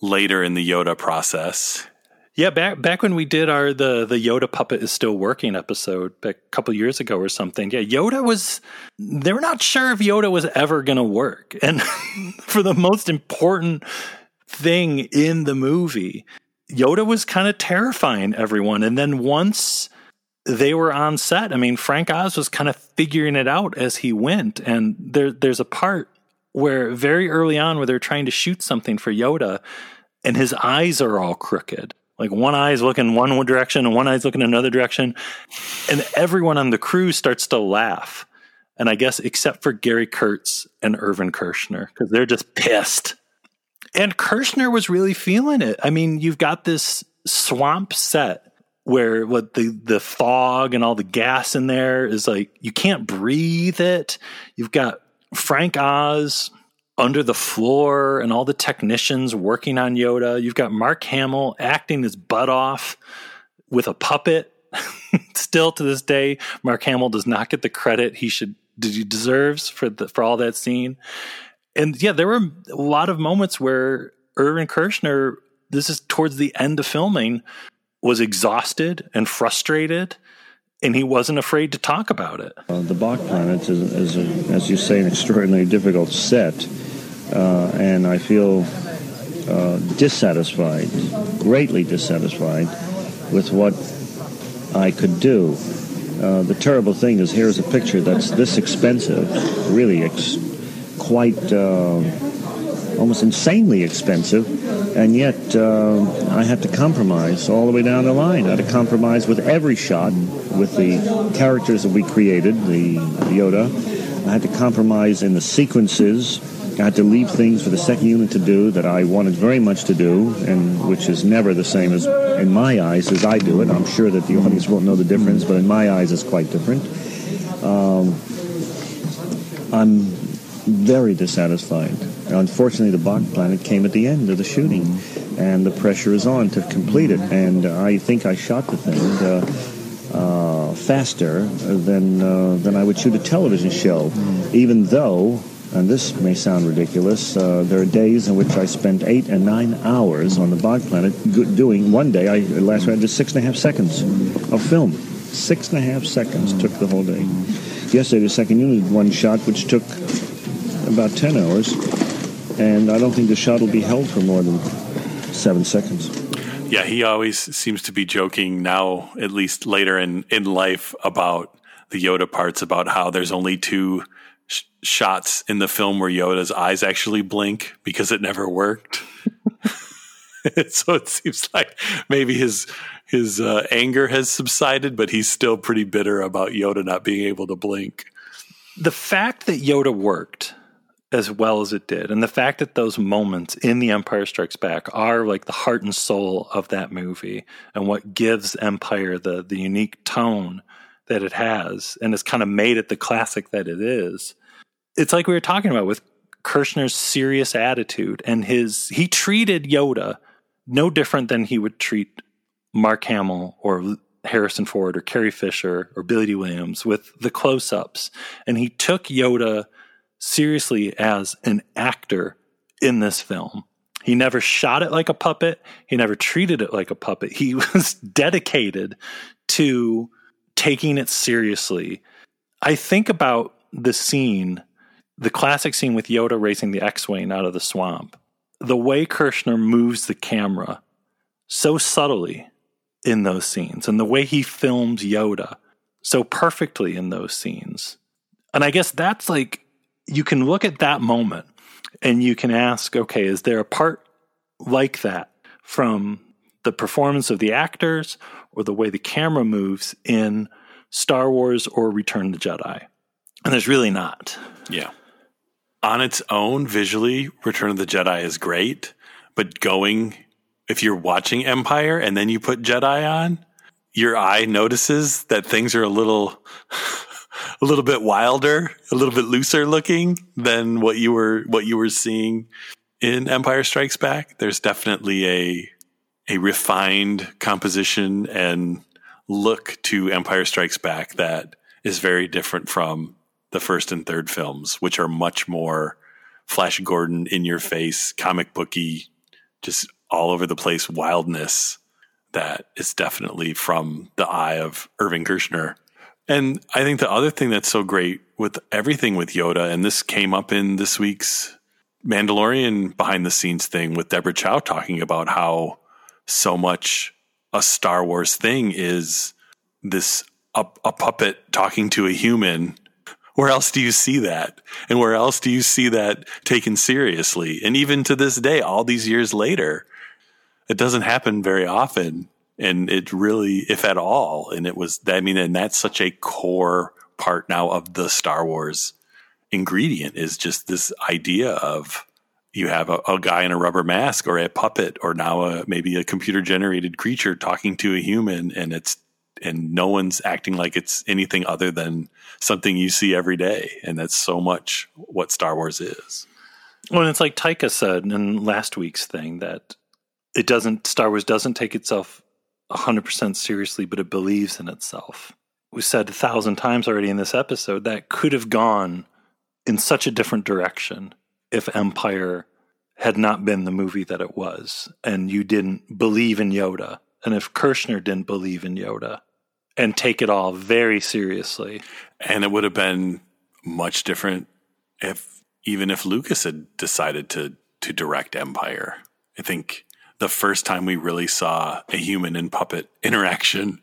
[SPEAKER 3] later in the Yoda process.
[SPEAKER 2] Yeah, back back when we did our the the Yoda puppet is still working episode a couple years ago or something. Yeah, Yoda was they were not sure if Yoda was ever going to work. And for the most important thing in the movie, Yoda was kind of terrifying everyone. And then once they were on set, I mean, Frank Oz was kind of figuring it out as he went. And there there's a part where very early on where they're trying to shoot something for Yoda and his eyes are all crooked like one eye is looking one direction and one eye is looking another direction. And everyone on the crew starts to laugh. And I guess except for Gary Kurtz and Irvin Kershner, because they're just pissed. And Kershner was really feeling it. I mean, you've got this swamp set where what the the fog and all the gas in there is like you can't breathe it. You've got Frank Oz under the floor and all the technicians working on Yoda. You've got Mark Hamill acting his butt off with a puppet. Still to this day, Mark Hamill does not get the credit he should he deserves for the, for all that scene. And yeah, there were a lot of moments where Irvin Kershner, this is towards the end of filming, was exhausted and frustrated and he wasn't afraid to talk about it.
[SPEAKER 8] Uh, the Bog Planet is, is a, as you say, an extraordinarily difficult set uh, and I feel uh, dissatisfied, greatly dissatisfied with what I could do. Uh, the terrible thing is, here's a picture that's this expensive, really ex- quite uh, almost insanely expensive, and yet uh, I had to compromise all the way down the line. I had to compromise with every shot, with the characters that we created, the Yoda. I had to compromise in the sequences I had to leave things for the second unit to do that I wanted very much to do, and which is never the same as, in my eyes, as I do it. I'm sure that the audience won't know the difference, but in my eyes, it's quite different. Um, I'm very dissatisfied. Unfortunately, the Bog planet came at the end of the shooting, and the pressure is on to complete it. And I think I shot the thing. Uh, uh, faster than uh, than I would shoot a television show, even though and this may sound ridiculous, uh, there are days in which I spent eight and nine hours on the Bog Planet doing, one day, I last I did six and a half seconds of film. Six and a half seconds took the whole day. Yesterday, the second unit, one shot, which took about 10 hours, and I don't think the shot will be held for more than seven seconds.
[SPEAKER 3] Yeah, he always seems to be joking now, at least later in, in life, about the Yoda parts, about how there's only two sh- shots in the film where Yoda's eyes actually blink because it never worked. so it seems like maybe his his uh, anger has subsided, but he's still pretty bitter about Yoda not being able to blink.
[SPEAKER 2] The fact that Yoda worked as well as it did, and the fact that those moments in The Empire Strikes Back are like the heart and soul of that movie, and what gives Empire the the unique tone that it has, and has kind of made it the classic that it is it's like we were talking about with Kershner's serious attitude and his he treated Yoda no different than he would treat Mark Hamill or Harrison Ford or Carrie Fisher or Billy Dee Williams with the close ups. And he took Yoda seriously as an actor in this film. He never shot it like a puppet. He never treated it like a puppet. He was dedicated to taking it seriously. I think about the scene the classic scene with Yoda racing the X-wing out of the swamp, the way Kershner moves the camera so subtly in those scenes, and the way he films Yoda so perfectly in those scenes. And I guess that's like you can look at that moment and you can ask, okay, is there a part like that from the performance of the actors or the way the camera moves in Star Wars or Return of the Jedi? And there's really not.
[SPEAKER 3] Yeah on its own, visually, Return of the Jedi is great, but going, if you're watching Empire and then you put Jedi on, your eye notices that things are a little, a little bit wilder, a little bit looser looking than what you were, what you were seeing in Empire Strikes Back. There's definitely a, a refined composition and look to Empire Strikes Back that is very different from the first and third films, which are much more Flash Gordon in your face, comic booky, just all over the place wildness that is definitely from the eye of Irving Kershner. And I think the other thing that's so great with everything with Yoda, and this came up in this week's Mandalorian behind the scenes thing with Deborah Chow talking about how so much a Star Wars thing is this a, a puppet talking to a human. Where else do you see that? And where else do you see that taken seriously? And even to this day, all these years later, it doesn't happen very often. And it really, if at all, and it was, I mean, and that's such a core part now of the Star Wars ingredient is just this idea of you have a, a, guy in a rubber mask or a puppet or now a, maybe a computer generated creature talking to a human and it's and no one's acting like it's anything other than something you see every day. And that's so much what star wars is.
[SPEAKER 2] Well it's like taika said in last week's thing that it doesn't star wars doesn't take itself 100% seriously but it believes in itself we said a thousand times already in this episode that could have gone in such a different direction if Empire had not been the movie that it was and you didn't believe in Yoda and if Kershner didn't believe in Yoda and take it all very seriously.
[SPEAKER 3] And it would have been much different if even if Lucas had decided to to direct Empire. I think the first time we really saw a human and puppet interaction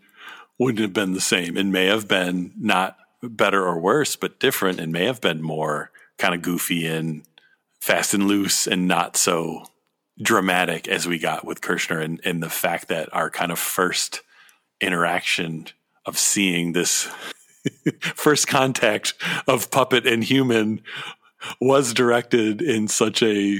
[SPEAKER 3] wouldn't have been the same. And may have been not better or worse, but different. And may have been more kind of goofy and fast and loose and not so dramatic as we got with Kershner and, and the fact that our kind of first interaction of seeing this first contact of puppet and human was directed in such a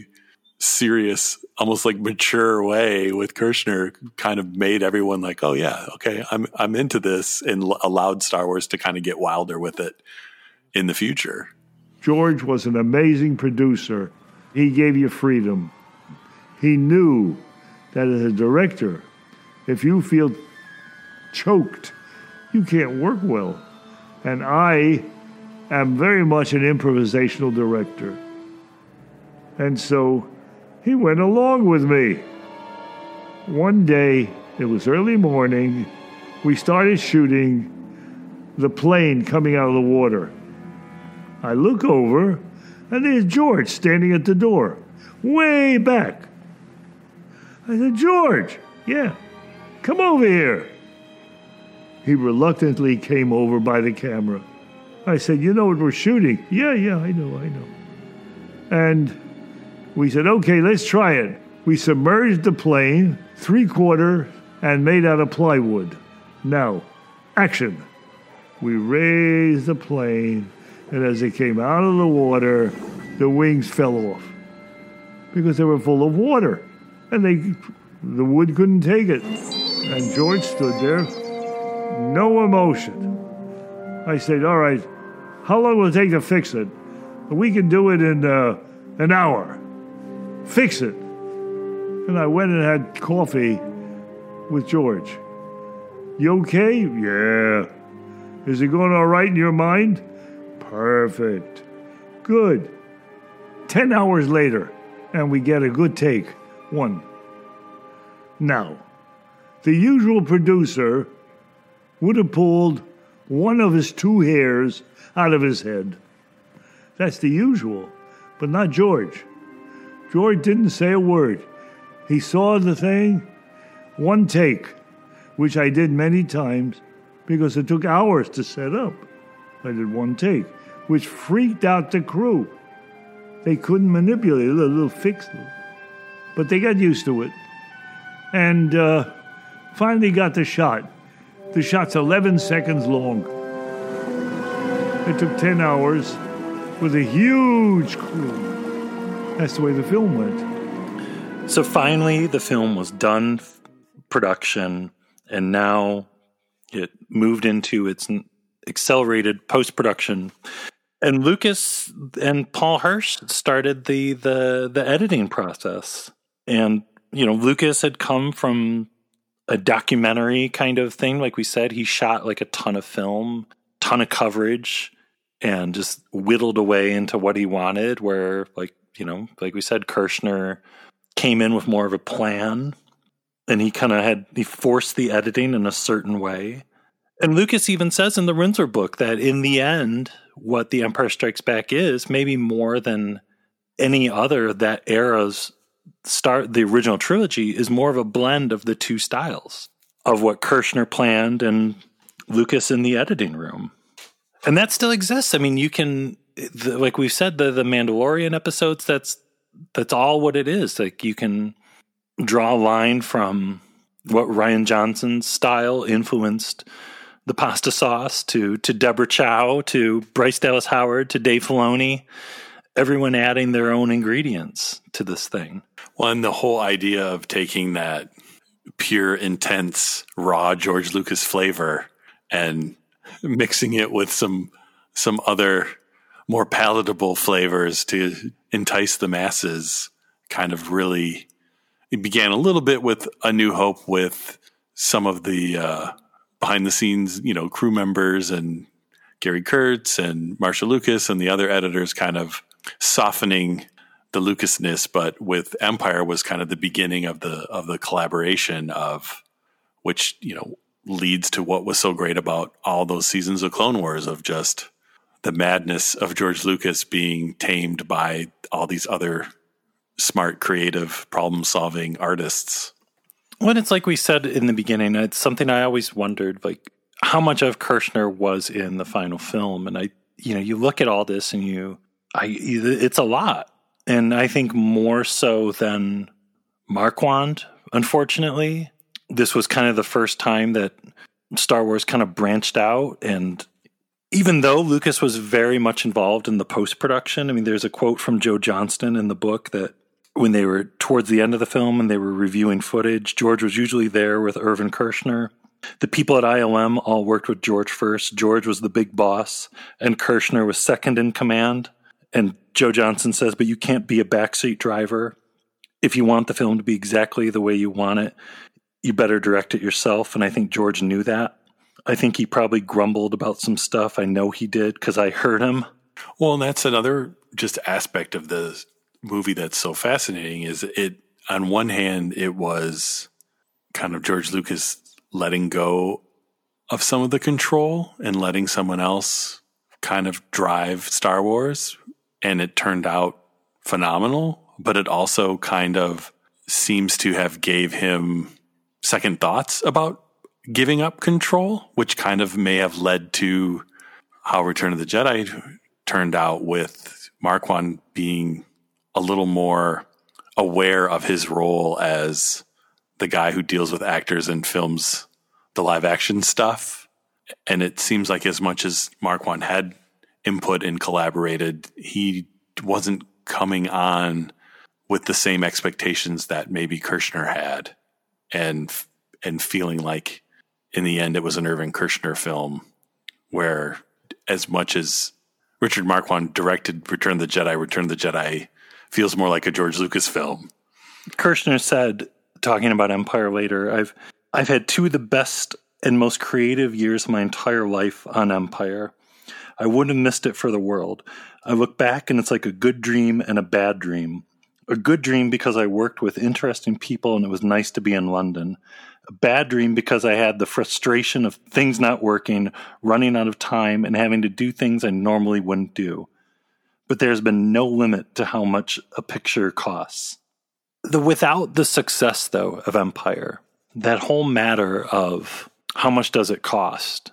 [SPEAKER 3] serious, almost like mature way with Kershner kind of made everyone like, oh yeah, okay, I'm I'm into this and allowed Star Wars to kind of get wilder with it in the future.
[SPEAKER 4] George was an amazing producer. He gave you freedom. He knew that as a director, if you feel choked, you can't work well. And I am very much an improvisational director. And so he went along with me. One day, it was early morning, we started shooting the plane coming out of the water. I look over, and there's George standing at the door, way back. I said, George, yeah, come over here. He reluctantly came over by the camera. I said, You know what we're shooting? Yeah, yeah, I know, I know. And we said, Okay, let's try it. We submerged the plane, three quarter, and made out of plywood. Now, action. We raised the plane and as it came out of the water, the wings fell off because they were full of water, and they the wood couldn't take it. And George stood there, no emotion. I said, "All right, how long will it take to fix it? We can do it in uh, an hour. Fix it." And I went and had coffee with George. You okay? Yeah. Is it going all right in your mind? Perfect. Good. Ten hours later, and we get a good take. One. Now, the usual producer would have pulled one of his two hairs out of his head. That's the usual, but not George. George didn't say a word. He saw the thing, one take, which I did many times because it took hours to set up. I did one take which freaked out the crew. They couldn't manipulate it, a little fix, but they got used to it. And uh, finally got the shot. The shot's 11 seconds long. It took 10 hours with a huge crew. That's the way the film went.
[SPEAKER 2] So finally, the film was done, production, and now it moved into its accelerated post production and Lucas and Paul Hirsch started the the the editing process. And you know, Lucas had come from a documentary kind of thing. Like we said, he shot like a ton of film, ton of coverage, and just whittled away into what he wanted. Where, like, you know, like we said, Kershner came in with more of a plan and he kind of had, he forced the editing in a certain way. And Lucas even says in the Rinzler book that in the end, what The Empire Strikes Back is, maybe more than any other that era's start the original trilogy is more of a blend of the two styles of what Kershner planned and Lucas in the editing room. And that still exists. I mean, you can the, like we've said the the Mandalorian episodes that's that's all what it is. Like you can draw a line from what Rian Johnson's style influenced the pasta sauce to to Deborah Chow to Bryce Dallas Howard to Dave Filoni everyone adding their own ingredients to this thing.
[SPEAKER 3] Well, and the whole idea of taking that pure, intense, raw George Lucas flavor and mixing it with some some other more palatable flavors to entice the masses kind of really it began a little bit with a new hope with some of the uh, behind the scenes you know crew members and gary kurtz and marcia lucas and the other editors kind of softening the Lucasness, but with Empire was kind of the beginning of the of the collaboration of which you know leads to what was so great about all those seasons of Clone Wars of just the madness of George Lucas being tamed by all these other smart, creative, problem solving artists.
[SPEAKER 2] When it's like we said in the beginning, it's something I always wondered, like how much of Kershner was in the final film, and I, you know, you look at all this and you I it's a lot, and I think more so than Marquand. Unfortunately, this was kind of the first time that Star Wars kind of branched out, and even though Lucas was very much involved in the post production, I mean, there's a quote from Joe Johnston in the book that when they were towards the end of the film and they were reviewing footage, George was usually there with Irvin Kershner. The people at ILM all worked with George first. George was the big boss, and Kershner was second in command. And Joe Johnston says, but you can't be a backseat driver. If you want the film to be exactly the way you want it, you better direct it yourself. And I think George knew that. I think he probably grumbled about some stuff. I know he did because I heard him.
[SPEAKER 3] Well, and that's another just aspect of the movie that's so fascinating is it on one hand it was kind of George Lucas letting go of some of the control and letting someone else kind of drive Star Wars and it turned out phenomenal, but it also kind of seems to have gave him second thoughts about giving up control, which kind of may have led to how Return of the Jedi turned out with Marquand being a little more aware of his role as the guy who deals with actors and films the live action stuff. And it seems like as much as Marquand had input and collaborated, he wasn't coming on with the same expectations that maybe Kershner had, and and feeling like in the end it was an Irving Kershner film, where as much as Richard Marquand directed Return of the Jedi, Return of the Jedi feels more like a George Lucas film.
[SPEAKER 2] Kershner said, talking about Empire later, I've I've had two of the best and most creative years of my entire life on Empire. I wouldn't have missed it for the world. I look back and it's like a good dream and a bad dream. A good dream because I worked with interesting people and it was nice to be in London. A bad dream because I had the frustration of things not working, running out of time, and having to do things I normally wouldn't do. But there's been no limit to how much a picture costs. The without the success though of Empire, that whole matter of how much does it cost?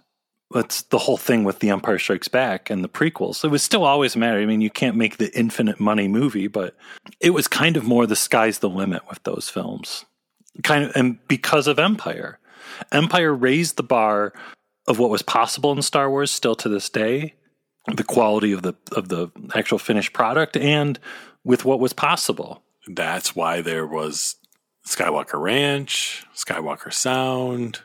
[SPEAKER 2] that's the whole thing with The Empire Strikes Back and the prequels. It was still always a matter. I mean, you can't make the infinite money movie, but it was kind of more the sky's the limit with those films. Kind of, and because of Empire, Empire raised the bar of what was possible in Star Wars still to this day, the quality of the of the actual finished product, and with what was possible.
[SPEAKER 3] That's why there was Skywalker Ranch, Skywalker Sound,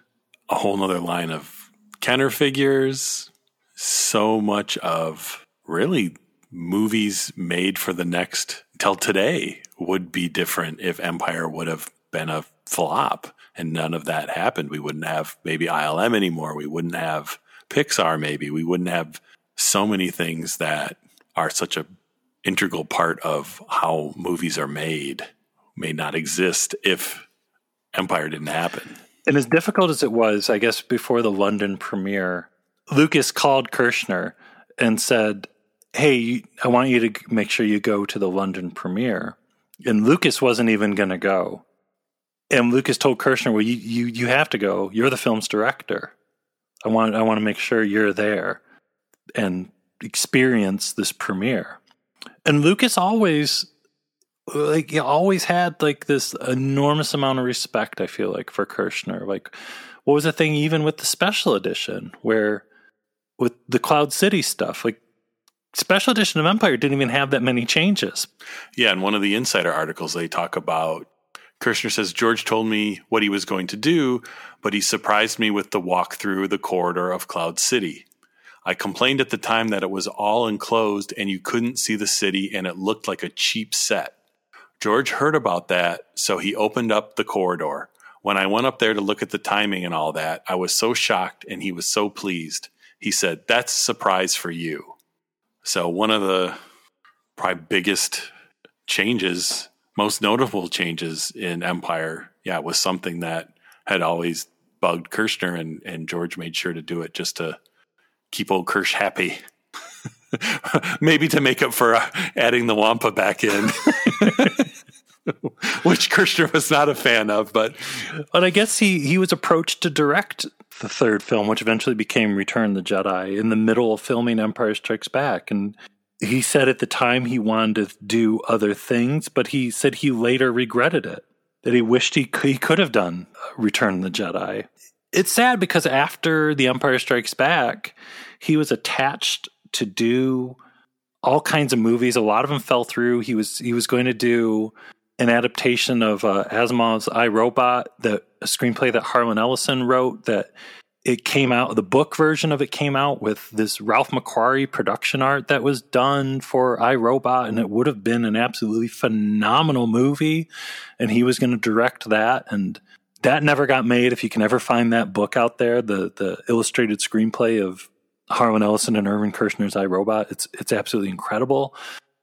[SPEAKER 3] a whole nother line of Kenner figures, so much of really movies made for the next till today would be different if Empire would have been a flop and none of that happened, we wouldn't have maybe ILM anymore. We wouldn't have Pixar, maybe. We wouldn't have so many things that are such a integral part of how movies are made may not exist if Empire didn't happen.
[SPEAKER 2] And as difficult as it was, I guess before the London premiere, Lucas called Kershner and said, Hey, I want you to make sure you go to the London premiere. And Lucas wasn't even going to go. And Lucas told Kershner, Well, you, you, you have to go. You're the film's director. I want, I want to make sure you're there and experience this premiere. And Lucas always like he always had like this enormous amount of respect. I feel like for Kershner. Like, what was the thing even with the special edition where with the Cloud City stuff, like special edition of Empire didn't even have that many changes.
[SPEAKER 3] Yeah, in one of the insider articles, they talk about Kershner says George told me what he was going to do, but he surprised me with the walk through the corridor of Cloud City. I complained at the time that it was all enclosed and you couldn't see the city and it looked like a cheap set. George heard about that, so he opened up the corridor. When I went up there to look at the timing and all that, I was so shocked and he was so pleased. He said, That's a surprise for you. So, one of the probably biggest changes, most notable changes in Empire, yeah, was something that had always bugged Kershner, and, and George made sure to do it just to keep old Kirsch happy. Maybe to make up for uh, adding the Wampa back in, which Kershner was not a fan of. But
[SPEAKER 2] but I guess he he was approached to direct the third film, which eventually became Return the Jedi, in the middle of filming Empire Strikes Back, and he said at the time he wanted to do other things, but he said he later regretted it. That he wished he he could have done Return the Jedi. It's sad because after The Empire Strikes Back, he was attached to do all kinds of movies. A lot of them fell through. He was he was going to do an adaptation of uh, Asimov's I Robot, the a screenplay that Harlan Ellison wrote. That it came out. The book version of it came out with this Ralph McQuarrie production art that was done for I Robot, and it would have been an absolutely phenomenal movie. And he was going to direct that, and that never got made. If you can ever find that book out there, the the illustrated screenplay of Harlan Ellison and Irvin Kershner's I Robot. It's it's absolutely incredible.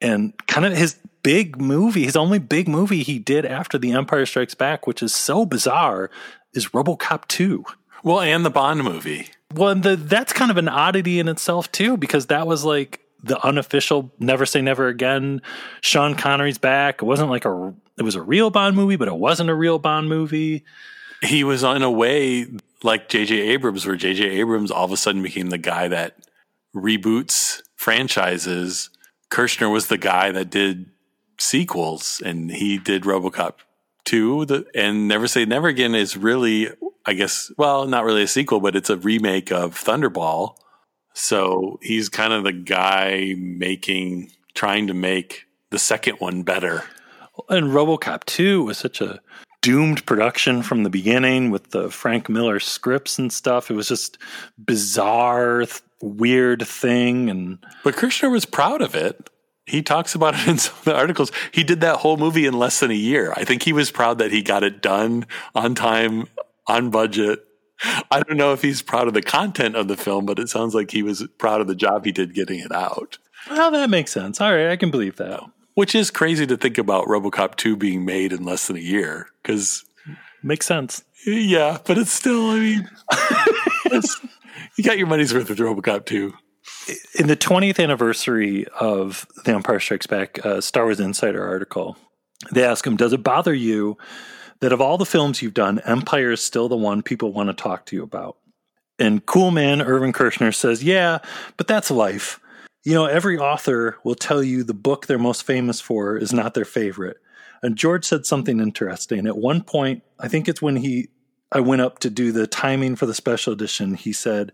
[SPEAKER 2] And kind of his big movie, his only big movie he did after The Empire Strikes Back, which is so bizarre, is RoboCop 2.
[SPEAKER 3] Well, and the Bond movie.
[SPEAKER 2] Well, the, that's kind of an oddity in itself too, because that was like the unofficial "Never Say Never Again." Sean Connery's back. It wasn't like a it was a real Bond movie, but it wasn't a real Bond movie.
[SPEAKER 3] He was in a way like J.J. Abrams, where J.J. Abrams all of a sudden became the guy that reboots franchises. Kershner was the guy that did sequels, and he did RoboCop two. The, and Never Say Never Again is really, I guess, well, not really a sequel, but it's a remake of Thunderball. So he's kind of the guy making, trying to make the second one better.
[SPEAKER 2] And RoboCop 2 was such a doomed production from the beginning with the Frank Miller scripts and stuff. It was just bizarre, th- weird thing. And
[SPEAKER 3] but Kershner was proud of it. He talks about it in some of the articles. He did that whole movie in less than a year. I think he was proud that he got it done on time, on budget. I don't know if he's proud of the content of the film, but it sounds like he was proud of the job he did getting it out.
[SPEAKER 2] Well, that makes sense. All right, I can believe that.
[SPEAKER 3] Which is crazy to think about RoboCop 2 being made in less than a year because
[SPEAKER 2] makes sense.
[SPEAKER 3] Yeah, but it's still, I mean, you got your money's worth with RoboCop 2.
[SPEAKER 2] In the 20th anniversary of The Empire Strikes Back, uh, Star Wars Insider article, they ask him, Does it bother you that of all the films you've done, Empire is still the one people want to talk to you about? And cool man Irvin Kershner says, Yeah, but that's life. You know, every author will tell you the book they're most famous for is not their favorite. And George said something interesting. At one point, I think it's when he I went up to do the timing for the special edition, he said,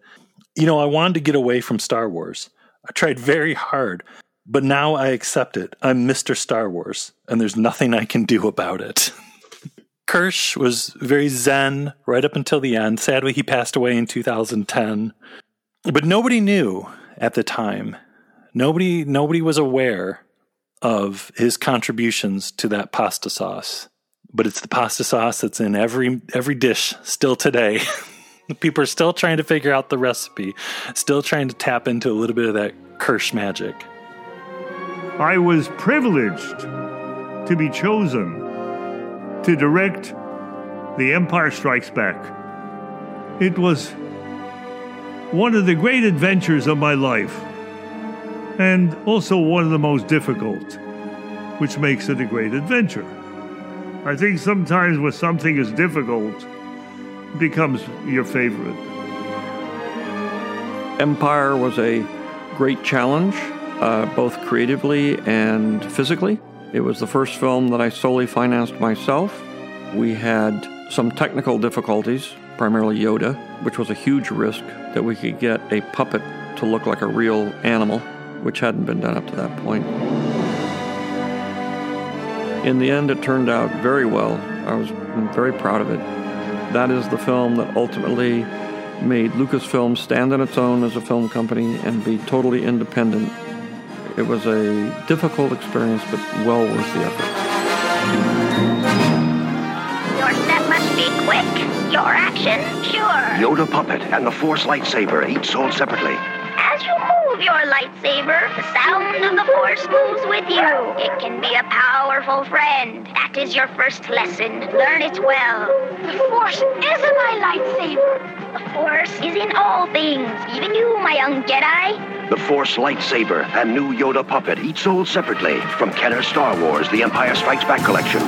[SPEAKER 2] "You know, I wanted to get away from Star Wars. I tried very hard, but now I accept it. I'm Mr. Star Wars, and there's nothing I can do about it." Kirsch was very zen right up until the end. Sadly, he passed away in 2010. But nobody knew at the time Nobody nobody was aware of his contributions to that pasta sauce. But it's the pasta sauce that's in every every dish still today. People are still trying to figure out the recipe, still trying to tap into a little bit of that Kirsch magic.
[SPEAKER 4] I was privileged to be chosen to direct The Empire Strikes Back. It was one of the great adventures of my life, and also one of the most difficult, which makes it a great adventure. I think sometimes when something is difficult, it becomes your favorite.
[SPEAKER 5] Empire was a great challenge, uh, both creatively and physically. It was the first film that I solely financed myself. We had some technical difficulties, primarily Yoda, which was a huge risk that we could get a puppet to look like a real animal, which hadn't been done up to that point. In the end, it turned out very well. I was very proud of it. That is the film that ultimately made Lucasfilm stand on its own as a film company and be totally independent. It was a difficult experience, but well worth the effort.
[SPEAKER 7] Your step must be quick. Your action, sure.
[SPEAKER 9] Yoda puppet and the Force lightsaber, each sold separately.
[SPEAKER 7] As you move your lightsaber, the sound of the Force moves with you. It can be a powerful friend. That is your first lesson. Learn it well. The Force is in my lightsaber. The Force is in all things, even you, my young Jedi.
[SPEAKER 9] The Force lightsaber and new Yoda puppet, each sold separately from Kenner Star Wars The Empire Strikes Back collection.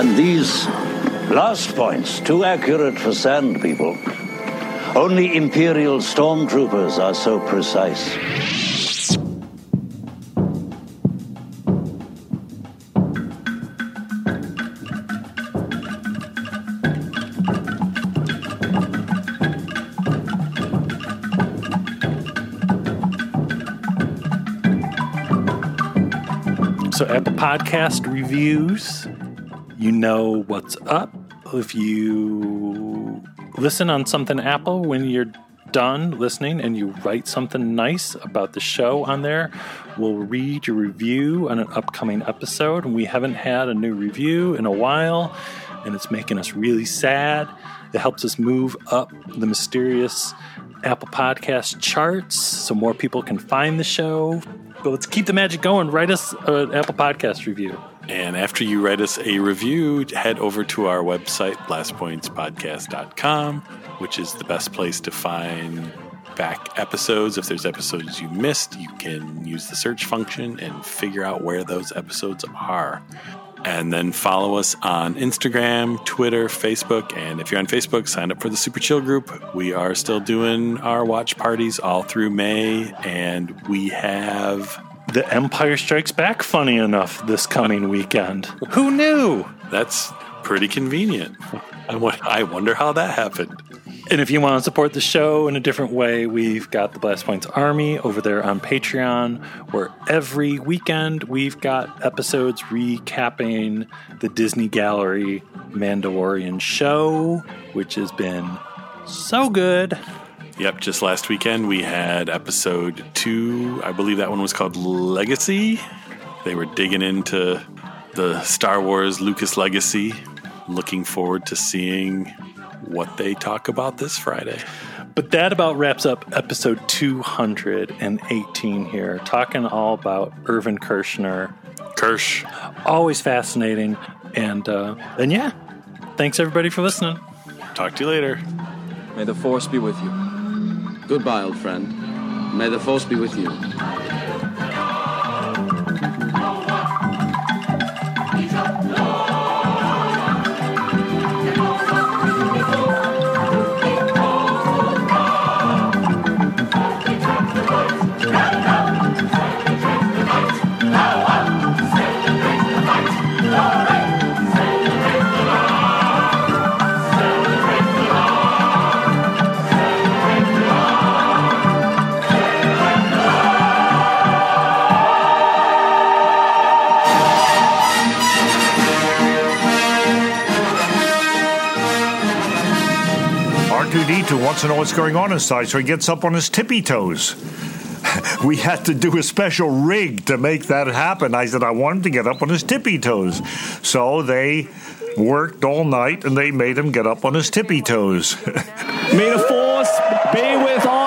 [SPEAKER 10] And these last points, too accurate for sand people. Only Imperial stormtroopers are so precise.
[SPEAKER 2] So, Apple Podcast reviews, you know what's up. If you listen on something Apple when you're done listening and you write something nice about the show on there, we'll read your review on an upcoming episode. And we haven't had a new review in a while, and it's making us really sad. It helps us move up the mysterious Apple Podcast charts so more people can find the show. But let's keep the magic going. Write us an Apple Podcast review.
[SPEAKER 3] And after you write us a review, head over to our website, blastpointspodcast.com, which is the best place to find back episodes. If there's episodes you missed, you can use the search function and figure out where those episodes are. And then follow us on Instagram, Twitter, Facebook. And if you're on Facebook, sign up for the Super Chill group. We are still doing our watch parties all through May, and we have
[SPEAKER 2] The Empire Strikes Back, funny enough, this coming weekend. Who knew?
[SPEAKER 3] That's pretty convenient. I won- I wonder how that happened.
[SPEAKER 2] And if you want to support the show in a different way, we've got the Blast Points Army over there on Patreon, where every weekend we've got episodes recapping the Disney Gallery Mandalorian show, which has been so good.
[SPEAKER 3] Yep, just last weekend we had episode two. I believe that one was called Legacy. They were digging into the Star Wars Lucas legacy. Looking forward to seeing what they talk about this Friday.
[SPEAKER 2] But that about wraps up episode 218 here, talking all about Irvin Kershner.
[SPEAKER 3] Kirsch,
[SPEAKER 2] Always fascinating. And, uh, and yeah, thanks everybody for listening.
[SPEAKER 3] talk to you later.
[SPEAKER 11] May the Force be with you. Goodbye, old friend. May the Force be with you.
[SPEAKER 12] Wants to know what's going on inside, so he gets up on his tippy toes. We had to do a special rig to make that happen. I said, I want him to get up on his tippy toes. So they worked all night and they made him get up on his tippy toes.
[SPEAKER 13] May the force be with all.